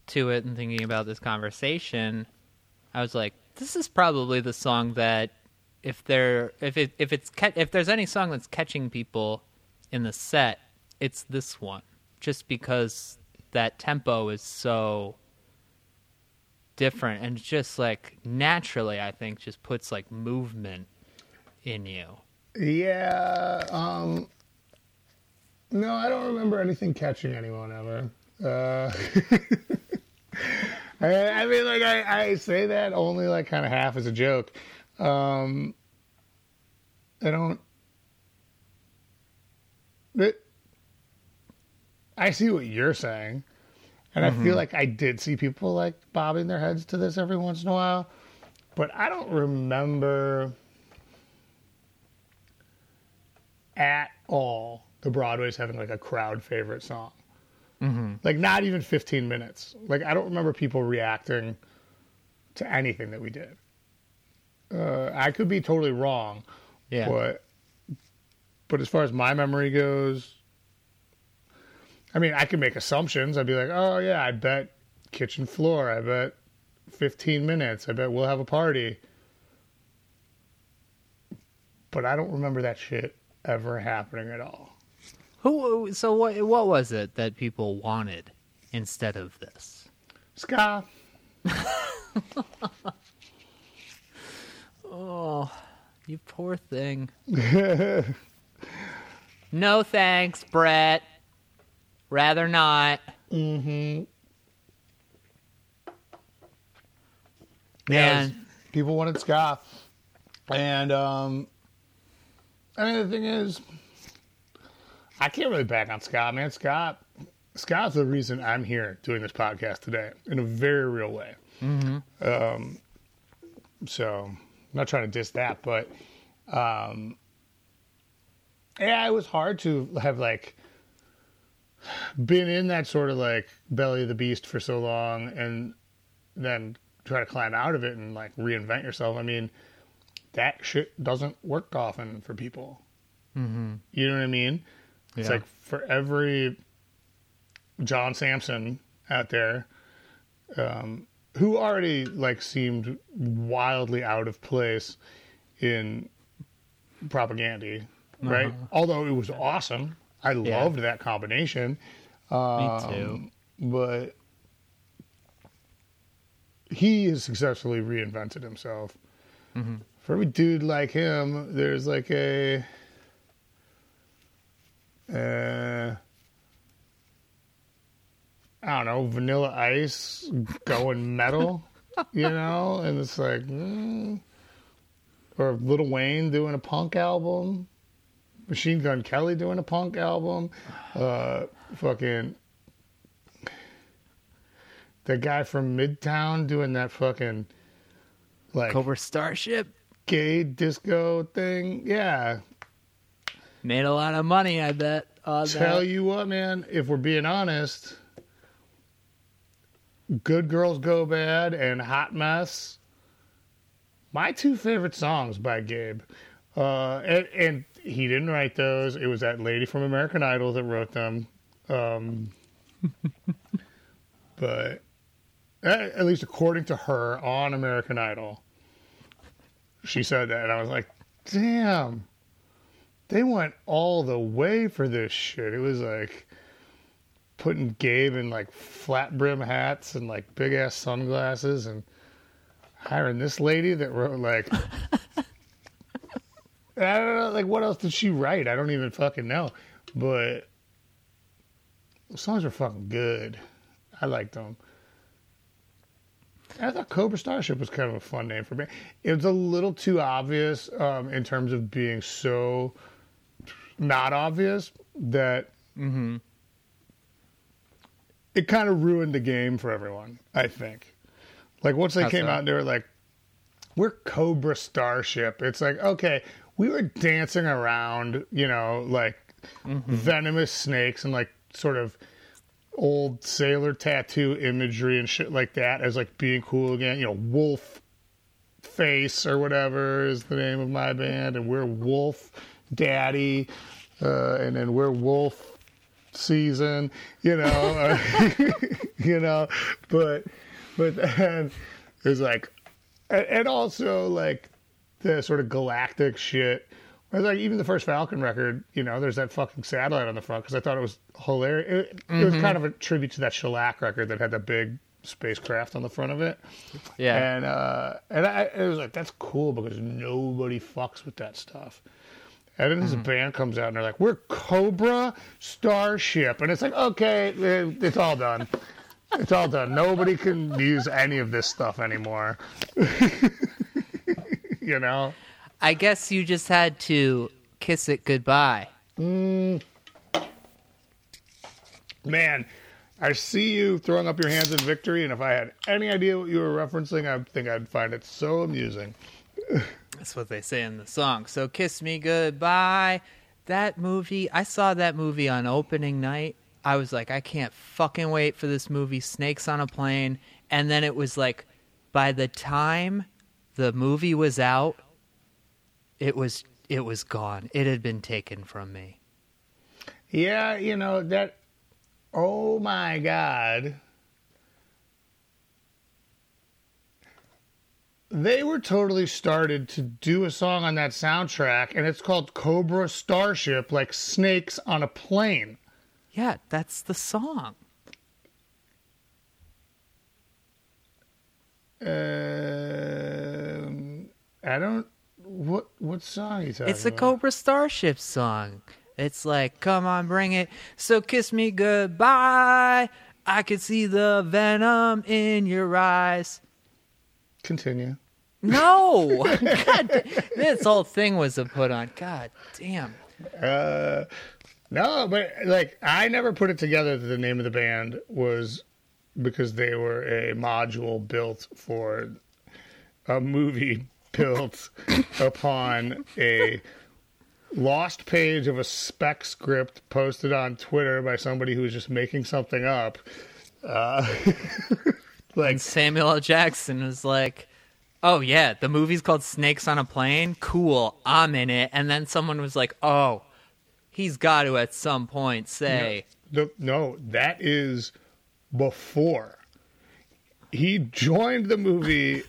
Speaker 1: to it and thinking about this conversation, I was like, this is probably the song that if there, if it, if it's, if there's any song that's catching people in the set, it's this one, just because that tempo is so different and just like naturally, I think, just puts like movement in you.
Speaker 2: Yeah. Um, no, I don't remember anything catching anyone ever. Uh, <laughs> I, I mean, like I, I say that only like kind of half as a joke. Um, I don't. But I see what you're saying, and I feel like I did see people like bobbing their heads to this every once in a while, but I don't remember at all the Broadway's having like a crowd favorite song. Like not even 15 minutes. Like I don't remember people reacting to anything that we did. Uh, I could be totally wrong,
Speaker 1: Yeah.
Speaker 2: but but as far as my memory goes, I mean, I could make assumptions. I'd be like, oh yeah, I bet kitchen floor. I bet 15 minutes. I bet we'll have a party. But I don't remember that shit ever happening at all.
Speaker 1: Who? So what? What was it that people wanted instead of this?
Speaker 2: Ska. <laughs>
Speaker 1: Oh, you poor thing. <laughs> no thanks, Brett. Rather not.
Speaker 2: Mm-hmm. Yeah, people wanted ska, and um, I mean the thing is, I can't really back on ska, man. ska, ska's the reason I'm here doing this podcast today in a very real way. Mm-hmm. Um, so I'm not trying to diss that, but um, yeah, it was hard to have like been in that sort of like belly of the beast for so long and then try to climb out of it and like reinvent yourself. I mean, that shit doesn't work often for people.
Speaker 1: Mm-hmm.
Speaker 2: You know what I mean? It's
Speaker 1: Yeah.
Speaker 2: like for every John Samson out there, um, who already like seemed wildly out of place in Propagandhi, right?
Speaker 1: Uh-huh.
Speaker 2: Although it was awesome, I
Speaker 1: Yeah.
Speaker 2: loved that combination.
Speaker 1: Me
Speaker 2: Um,
Speaker 1: too.
Speaker 2: But he has successfully reinvented himself.
Speaker 1: Mm-hmm.
Speaker 2: For every dude like him, there's like a. Uh, I don't know, Vanilla Ice going metal, you know? And it's like, mm. or Lil Wayne doing a punk album, Machine Gun Kelly doing a punk album, uh, fucking the guy from Midtown doing that fucking like
Speaker 1: Cobra Starship
Speaker 2: gay disco thing. Yeah.
Speaker 1: Made a lot of money, I bet.
Speaker 2: Tell
Speaker 1: that.
Speaker 2: you what, man, if we're being honest, Good Girls Go Bad and Hot Mess, my two favorite songs by Gabe. Uh, and, and he didn't write those. It was that lady from American Idol that wrote them. Um, <laughs> but at least according to her on American Idol, she said that. And I was like, damn they went all the way for this shit. It was like putting Gabe in like flat brim hats and like big ass sunglasses and hiring this lady that wrote like <laughs> I don't know like what else did she write? I don't even fucking know. But the songs were fucking good. I liked them. I thought Cobra Starship was kind of a fun name for me. It was a little too obvious um, in terms of being so not obvious that
Speaker 1: Mm-hmm.
Speaker 2: it kind of ruined the game for everyone. I think. Like once they came
Speaker 1: so?
Speaker 2: out, and they were like, "We're Cobra Starship." It's like, okay, we were dancing around, you know, like venomous snakes and like sort of old sailor tattoo imagery and shit like that as like being cool again. You know, wolf face or whatever is the name of my band, and we're Wolf Daddy, uh, and then we're Wolf season, you know, <laughs> you know, but but then there's like, and and also like the sort of galactic shit. It's like even the first Falcon record, you know, there's that fucking satellite on the front because I thought it was hilarious. It, it was kind of a tribute to that shellac record that had the big spacecraft on the front of it.
Speaker 1: Yeah.
Speaker 2: And uh, and I, it was like that's cool because nobody fucks with that stuff. And then this band comes out and they're like, "We're Cobra Starship," and it's like, okay, eh, it's all done. It's all done. Nobody can use any of this stuff anymore. <laughs> you know?
Speaker 1: I guess you just had to kiss it goodbye.
Speaker 2: Man, I see you throwing up your hands in victory, and if I had any idea what you were referencing, I think I'd find it so amusing. <laughs>
Speaker 1: That's what they say in the song. So kiss me goodbye. That movie, I saw that movie on opening night. I was like, I can't fucking wait for this movie, Snakes on a Plane. And then it was like, by the time the movie was out, it was it was gone. It had been taken from me.
Speaker 2: Yeah, you know, that. Oh my God. They were totally started to do a song on that soundtrack, and it's called Cobra Starship, like snakes on a plane.
Speaker 1: Yeah, that's the song.
Speaker 2: Um, I don't. What what song you talking
Speaker 1: It's the
Speaker 2: about?
Speaker 1: Cobra Starship song. It's like, come on, bring it. So kiss me goodbye. I could see the venom in your eyes.
Speaker 2: Continue.
Speaker 1: No, <laughs> God, this whole thing was a put on. God damn.
Speaker 2: Uh, no, but like I never put it together that the name of the band was because they were a module built for a movie <laughs> built upon a lost page of a spec script posted on Twitter by somebody who was just making something up. Uh, <laughs> like
Speaker 1: And Samuel L. Jackson was like, "Oh yeah, the movie's called Snakes on a Plane. Cool, I'm in it." And then someone was like, "Oh, he's got to at some point say."
Speaker 2: The, no, that is before. He joined the movie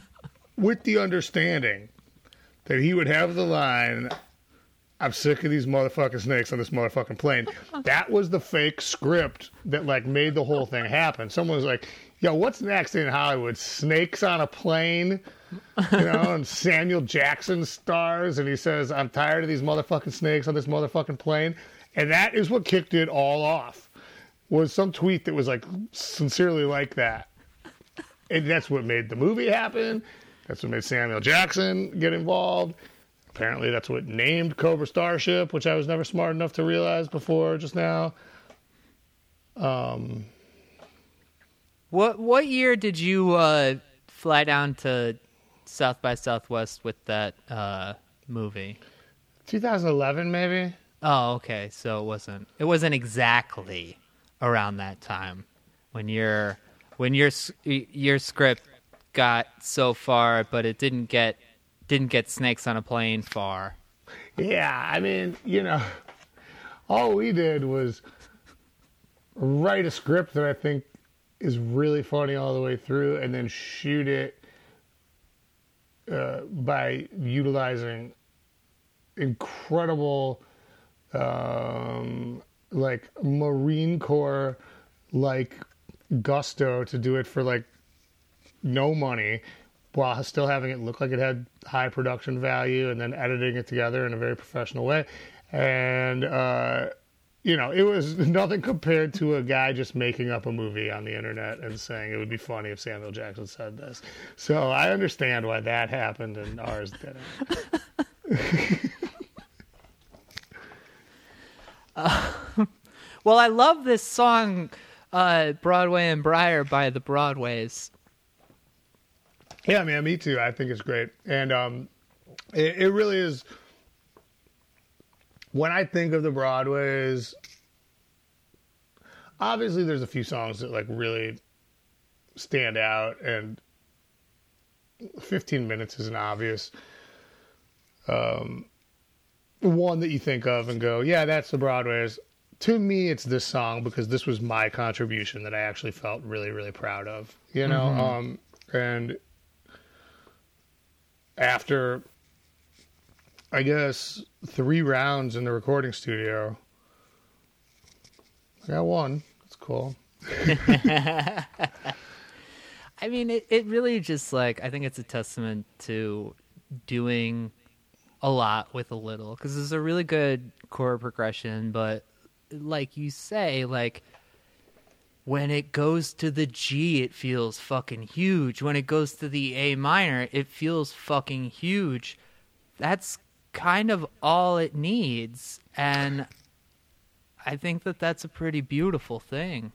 Speaker 2: <laughs> with the understanding that he would have the line, I'm sick of these motherfucking snakes on this motherfucking plane. <laughs> That was the fake script that like made the whole thing happen. Someone was like, yo, what's next in Hollywood? Snakes on a plane? You know, <laughs> and Samuel Jackson stars and he says, I'm tired of these motherfucking snakes on this motherfucking plane. And that is what kicked it all off. Was some tweet that was like sincerely like that. And that's what made the movie happen. That's what made Samuel Jackson get involved. Apparently, that's what named Cobra Starship, which I was never smart enough to realize before just now.
Speaker 1: Um, What what year did you uh, fly down to South by Southwest with that uh, movie?
Speaker 2: 2011, maybe?
Speaker 1: Oh, okay. So it wasn't it wasn't exactly around that time when your when your your script got so far, but it didn't get didn't get snakes on a plane far.
Speaker 2: Yeah, I mean, you know, <laughs> all we did was write a script that I think is really funny all the way through and then shoot it uh, by utilizing incredible, um, like, Marine Corps like gusto to do it for like no money while still having it look like it had high production value and then editing it together in a very professional way. And, uh, you know, it was <laughs> nothing compared to a guy just making up a movie on the internet and saying it would be funny if Samuel Jackson said this. So I understand why that happened and ours didn't. <laughs>
Speaker 1: Well, I love this song, uh, Broadway and Briar by the Broadways.
Speaker 2: Yeah, man, me too. I think it's great. And um, it, it really is. When I think of the Broadways, obviously there's a few songs that like really stand out, and 15 minutes is an obvious um, one that you think of and go, yeah, that's the Broadways. To me, it's this song because this was my contribution that I actually felt really, really proud of. You know, um, and after I guess three rounds in the recording studio. I got one. That's cool. <laughs>
Speaker 1: I mean, it, it really just like I think it's a testament to doing a lot with a little because it's a really good chord progression, but like you say, like when it goes to the G, it feels fucking huge. When it goes to the A minor, it feels fucking huge. That's kind of all it needs, and I think that that's a pretty beautiful thing.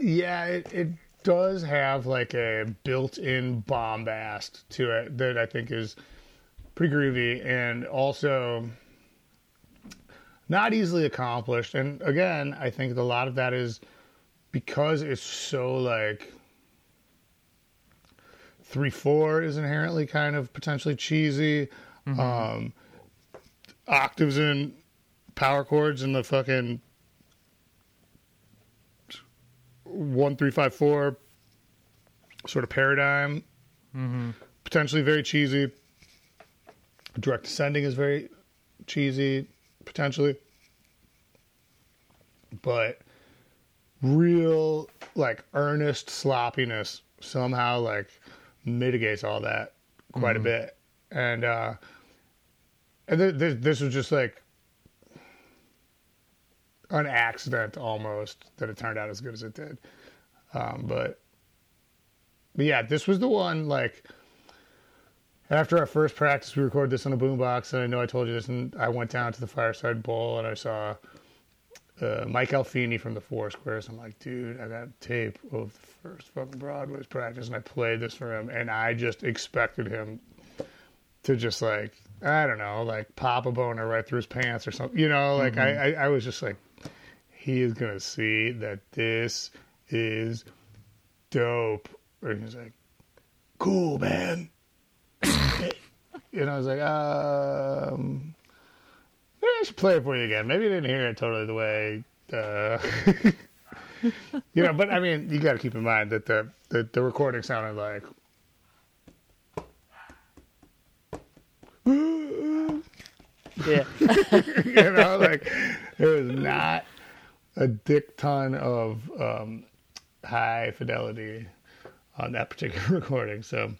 Speaker 2: Yeah, it, it does have like a built-in bombast to it that I think is pretty groovy and also not easily accomplished. And again, I think a lot of that is because it's so like three four is inherently kind of potentially cheesy. Um, octaves and power chords and the fucking one three five four sort of paradigm. Potentially very cheesy. Direct descending is very cheesy, potentially. But real like earnest sloppiness somehow like mitigates all that quite a bit. And uh, and th- th- this was just like an accident almost that it turned out as good as it did. Um, but but yeah, this was the one like after our first practice, we recorded this on a boombox, and I know I told you this, and I went down to the Fireside Bowl and I saw uh, Mike Alfini from the Four Squares. I'm like, dude, I got tape of the first fucking Broadway's practice, and I played this for him, and I just expected him to just like, I don't know, like pop a boner right through his pants or something, you know, like I, I, I was just like, he is gonna see that this is dope, and he's like, cool, man. and I was like, um, maybe I should play it for you again. Maybe you didn't hear it totally the way, uh, <laughs> you know. But I mean, you got to keep in mind that the, the the recording sounded like.
Speaker 1: Yeah. <laughs>
Speaker 2: you know, like there was not a dick ton of um, high fidelity on that particular <laughs> recording, so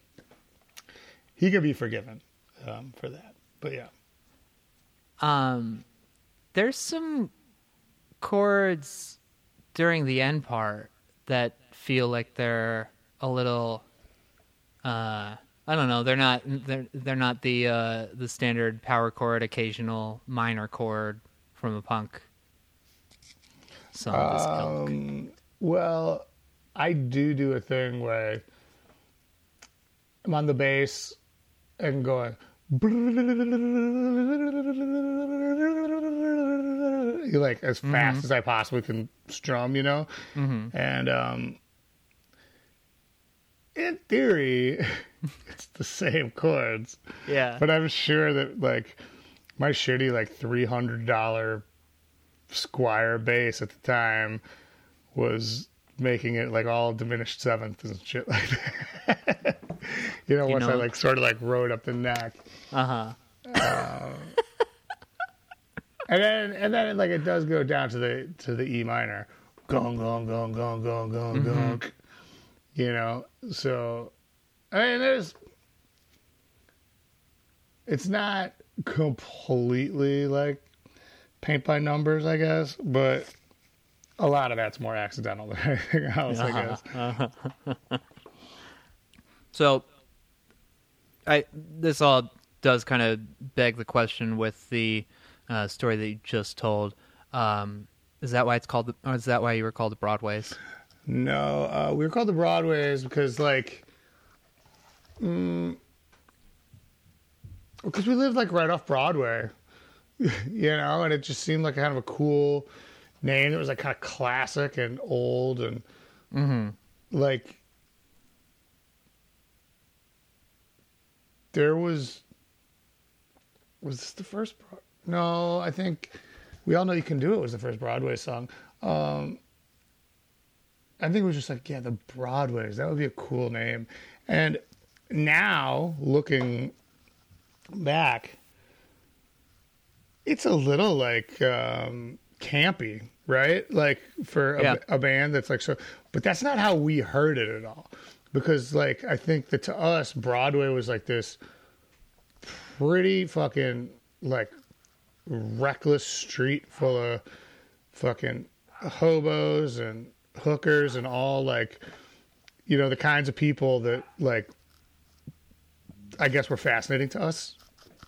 Speaker 2: he can be forgiven um, for that. But yeah,
Speaker 1: Um, there's some chords during the end part that feel like they're a little. Uh, I don't know. They're not. They're they're not the uh, the standard power chord, occasional minor chord from a punk song. of this ilk.
Speaker 2: um, well, I do do a thing where I'm on the bass and going. like as fast as I possibly can strum, you know, and um, in theory, <laughs> <laughs> it's the same chords,
Speaker 1: yeah.
Speaker 2: but I'm sure that like my shitty like three hundred dollar Squier bass at the time was making it like all diminished seventh and shit like that. <laughs> you know,
Speaker 1: You
Speaker 2: once I like sort of like rode up the neck.
Speaker 1: Uh huh. <laughs>
Speaker 2: And then and then like it does go down to the to the E minor. Gong gong gong gong gong gong gong. You know, so I mean there's it's not completely like paint by numbers, I guess, but a lot of that's more accidental than <laughs> anything else, I guess. <laughs>
Speaker 1: So, I this all does kind of beg the question with the uh, story that you just told. Um, is that why it's called? The, or is that why you were called the Broadways?
Speaker 2: No, uh, we were called the Broadways because, like, mm, because we lived like right off Broadway, <laughs> you know, and it just seemed like kind of a cool name. It was like kind of classic and old and like there was was this the first? Broad- no, I think we all know you can do it was the first Broadway song. Um, I think it was just like, yeah, the Broadways. That would be a cool name. And now, looking back, it's a little like um, campy, right? Like for a,
Speaker 1: Yeah.
Speaker 2: a band that's like so, but that's not how we heard it at all. Because like I think that to us, Broadway was like this pretty fucking like reckless street full of fucking hobos and hookers and all like you know the kinds of people that like I guess were fascinating to us.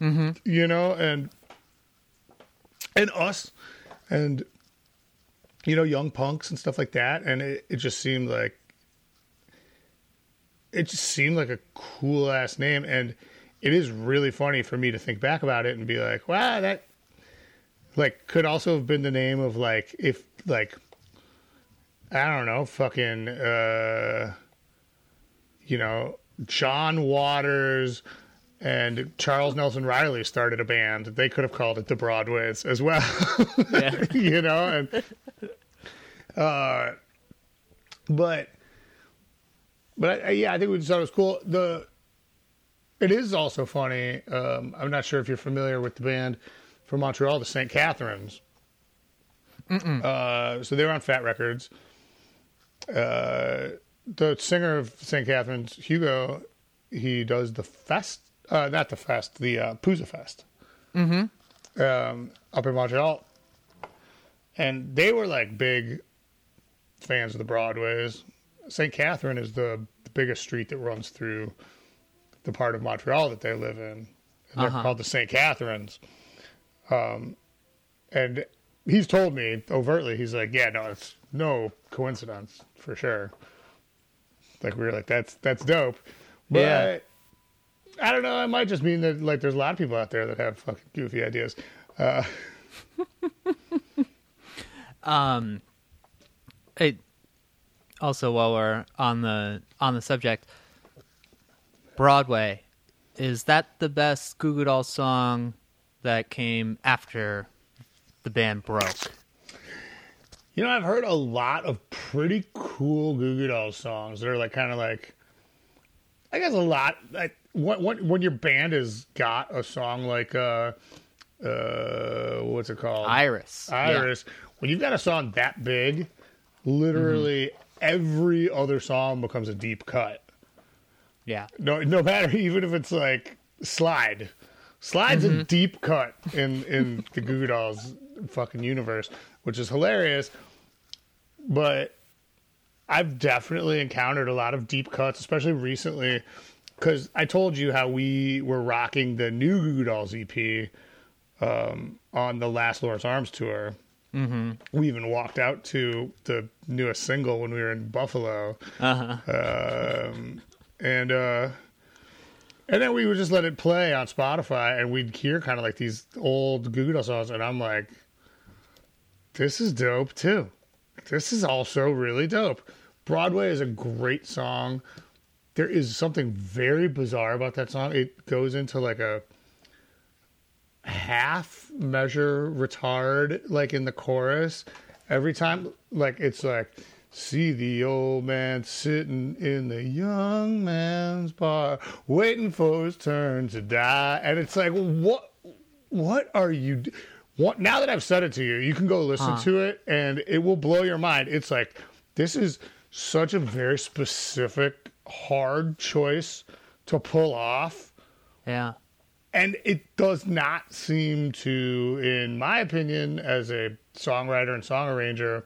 Speaker 2: Mm-hmm. You know, and and us and you know young punks and stuff like that and it, it just seemed like it just seemed like a cool ass name and it is really funny for me to think back about it and be like wow that like could also have been the name of like if like I don't know, fucking uh you know, John Waters and Charles Nelson Reilly started a band. They could have called it the Broadways as well. <laughs>
Speaker 1: Yeah.
Speaker 2: you know, and uh but but I, yeah, I think we just thought it was cool. The it is also funny. Um, I'm not sure if you're familiar with the band from Montreal, the St. Catharines. Uh, so they were on Fat Wreck Chords. Uh, the singer of St. Catharines, Hugo, he does the fest, uh, not the fest, the uh, Pouzza Fest, mm-hmm. um, up in Montreal, and they were like big fans of the Broadways. St. Catherine is the, the biggest street that runs through the part of Montreal that they live in, and they're
Speaker 1: Uh-huh.
Speaker 2: called the St. Catharines. Um, and he's told me overtly, he's like, "Yeah, no, it's no coincidence for sure." Like we were like, "That's that's dope," but
Speaker 1: Yeah.
Speaker 2: I don't know. It might just mean that like there's a lot of people out there that have fucking goofy ideas. Uh, <laughs>
Speaker 1: Um, it, also, while we're on the on the subject, Broadway, is that the best Goo Goo Dolls song that came after the band broke?
Speaker 2: You know, I've heard a lot of pretty cool Goo Goo Dolls songs that are like kind of like, I guess a lot like when, when when your band has got a song like uh uh what's it called
Speaker 1: Iris. Yeah.
Speaker 2: Iris. When you've got a song that big, literally every other song becomes a deep cut.
Speaker 1: Yeah.
Speaker 2: No, no matter <laughs> even if it's like slide. Slide's a deep cut in in the Goo Goo Dolls fucking universe, which is hilarious. But I've definitely encountered a lot of deep cuts, especially recently, because I told you how we were rocking the new Goo Goo Dolls EP um, on the last Lawrence Arms tour. Mm-hmm. We even walked out to the newest single when we were in Buffalo
Speaker 1: Uh-huh.
Speaker 2: um, and uh, and then we would just let it play on Spotify, and we'd hear kind of like these old Goo Goo Dolls songs, and I'm like, this is dope too. This is also really dope. Broadway is a great song. There is something very bizarre about that song. It goes into like a half measure retard like in the chorus every time like it's like see the old man sitting in the young man's bar waiting for his turn to die and it's like what what are you now that i've said it to you you can go listen to it and it will blow your mind it's like this is such a very specific hard choice to pull off
Speaker 1: Yeah.
Speaker 2: and it does not seem to, in my opinion, as a songwriter and song arranger,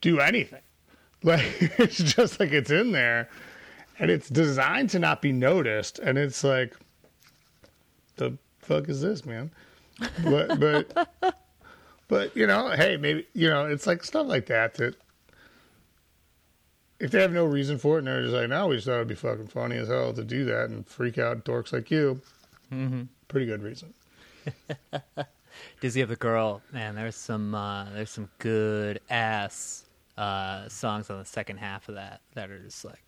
Speaker 2: do anything. <laughs> Like it's just like it's in there, and it's designed to not be noticed. And it's like, the fuck is this, man? But but but you know, hey, maybe you know, it's like stuff like that that. If they have no reason for it and they're just like, no, we just thought it'd be fucking funny as hell to do that and freak out dorks like you, pretty good reason. <laughs>
Speaker 1: Dizzy Up the Girl, man, there's some uh, there's some good ass uh, songs on the second half of that that are just like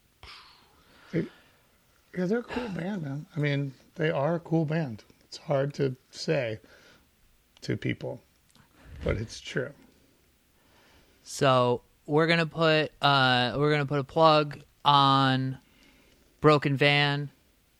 Speaker 2: Yeah, they're a cool band, man. I mean, they are a cool band. It's hard to say to people, but it's true.
Speaker 1: So we're gonna put uh, we're gonna put a plug on Broken Van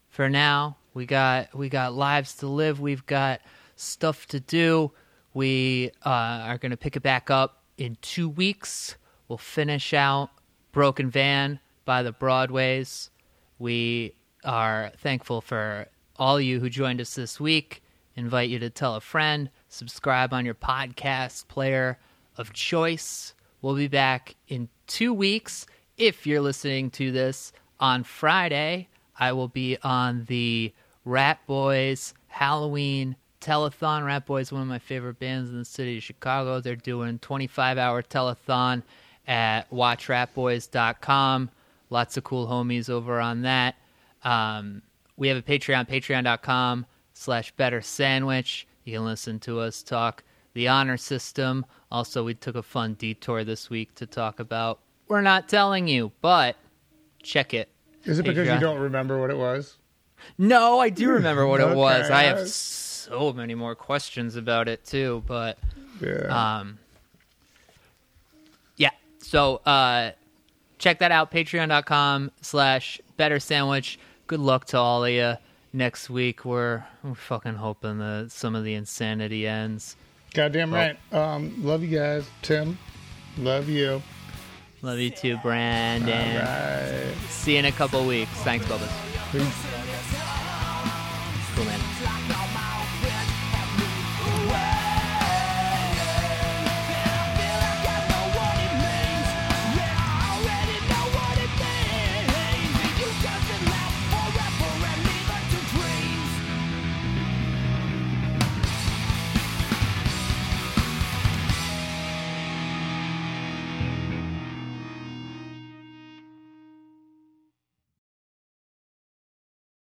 Speaker 1: for now. We got we got lives to live. We've got stuff to do. We uh, are gonna pick it back up in two weeks. We'll finish out Broken Van by the Broadways. We are thankful for all you who joined us this week. Invite you to tell a friend, subscribe on your podcast player of choice. We'll be back in two weeks. If you're listening to this on Friday, I will be on the Ratboys Halloween telethon. Ratboys, one of my favorite bands in the city of Chicago. They're doing 25 hour telethon at watchratboys.com. Lots of cool homies over on that. Um, we have a Patreon, patreon.com slash better sandwich. You can listen to us talk the honor system. Also, we took a fun detour this week to talk about We're Not Telling You, but check it.
Speaker 2: Is it because you don't remember what it was?
Speaker 1: No, I do remember what it was.
Speaker 2: Okay,
Speaker 1: I have so many more questions about it too, but
Speaker 2: Yeah.
Speaker 1: um yeah. So uh check that out, patreon.com slash better sandwich. Good luck to all of you next week. We're we're fucking hoping that some of the insanity ends.
Speaker 2: Goddamn right. Um, love you guys. Tim, love you.
Speaker 1: Love you too,
Speaker 2: Brendan. Right.
Speaker 1: See you in a couple weeks. Thanks, Bubba.
Speaker 2: Peace.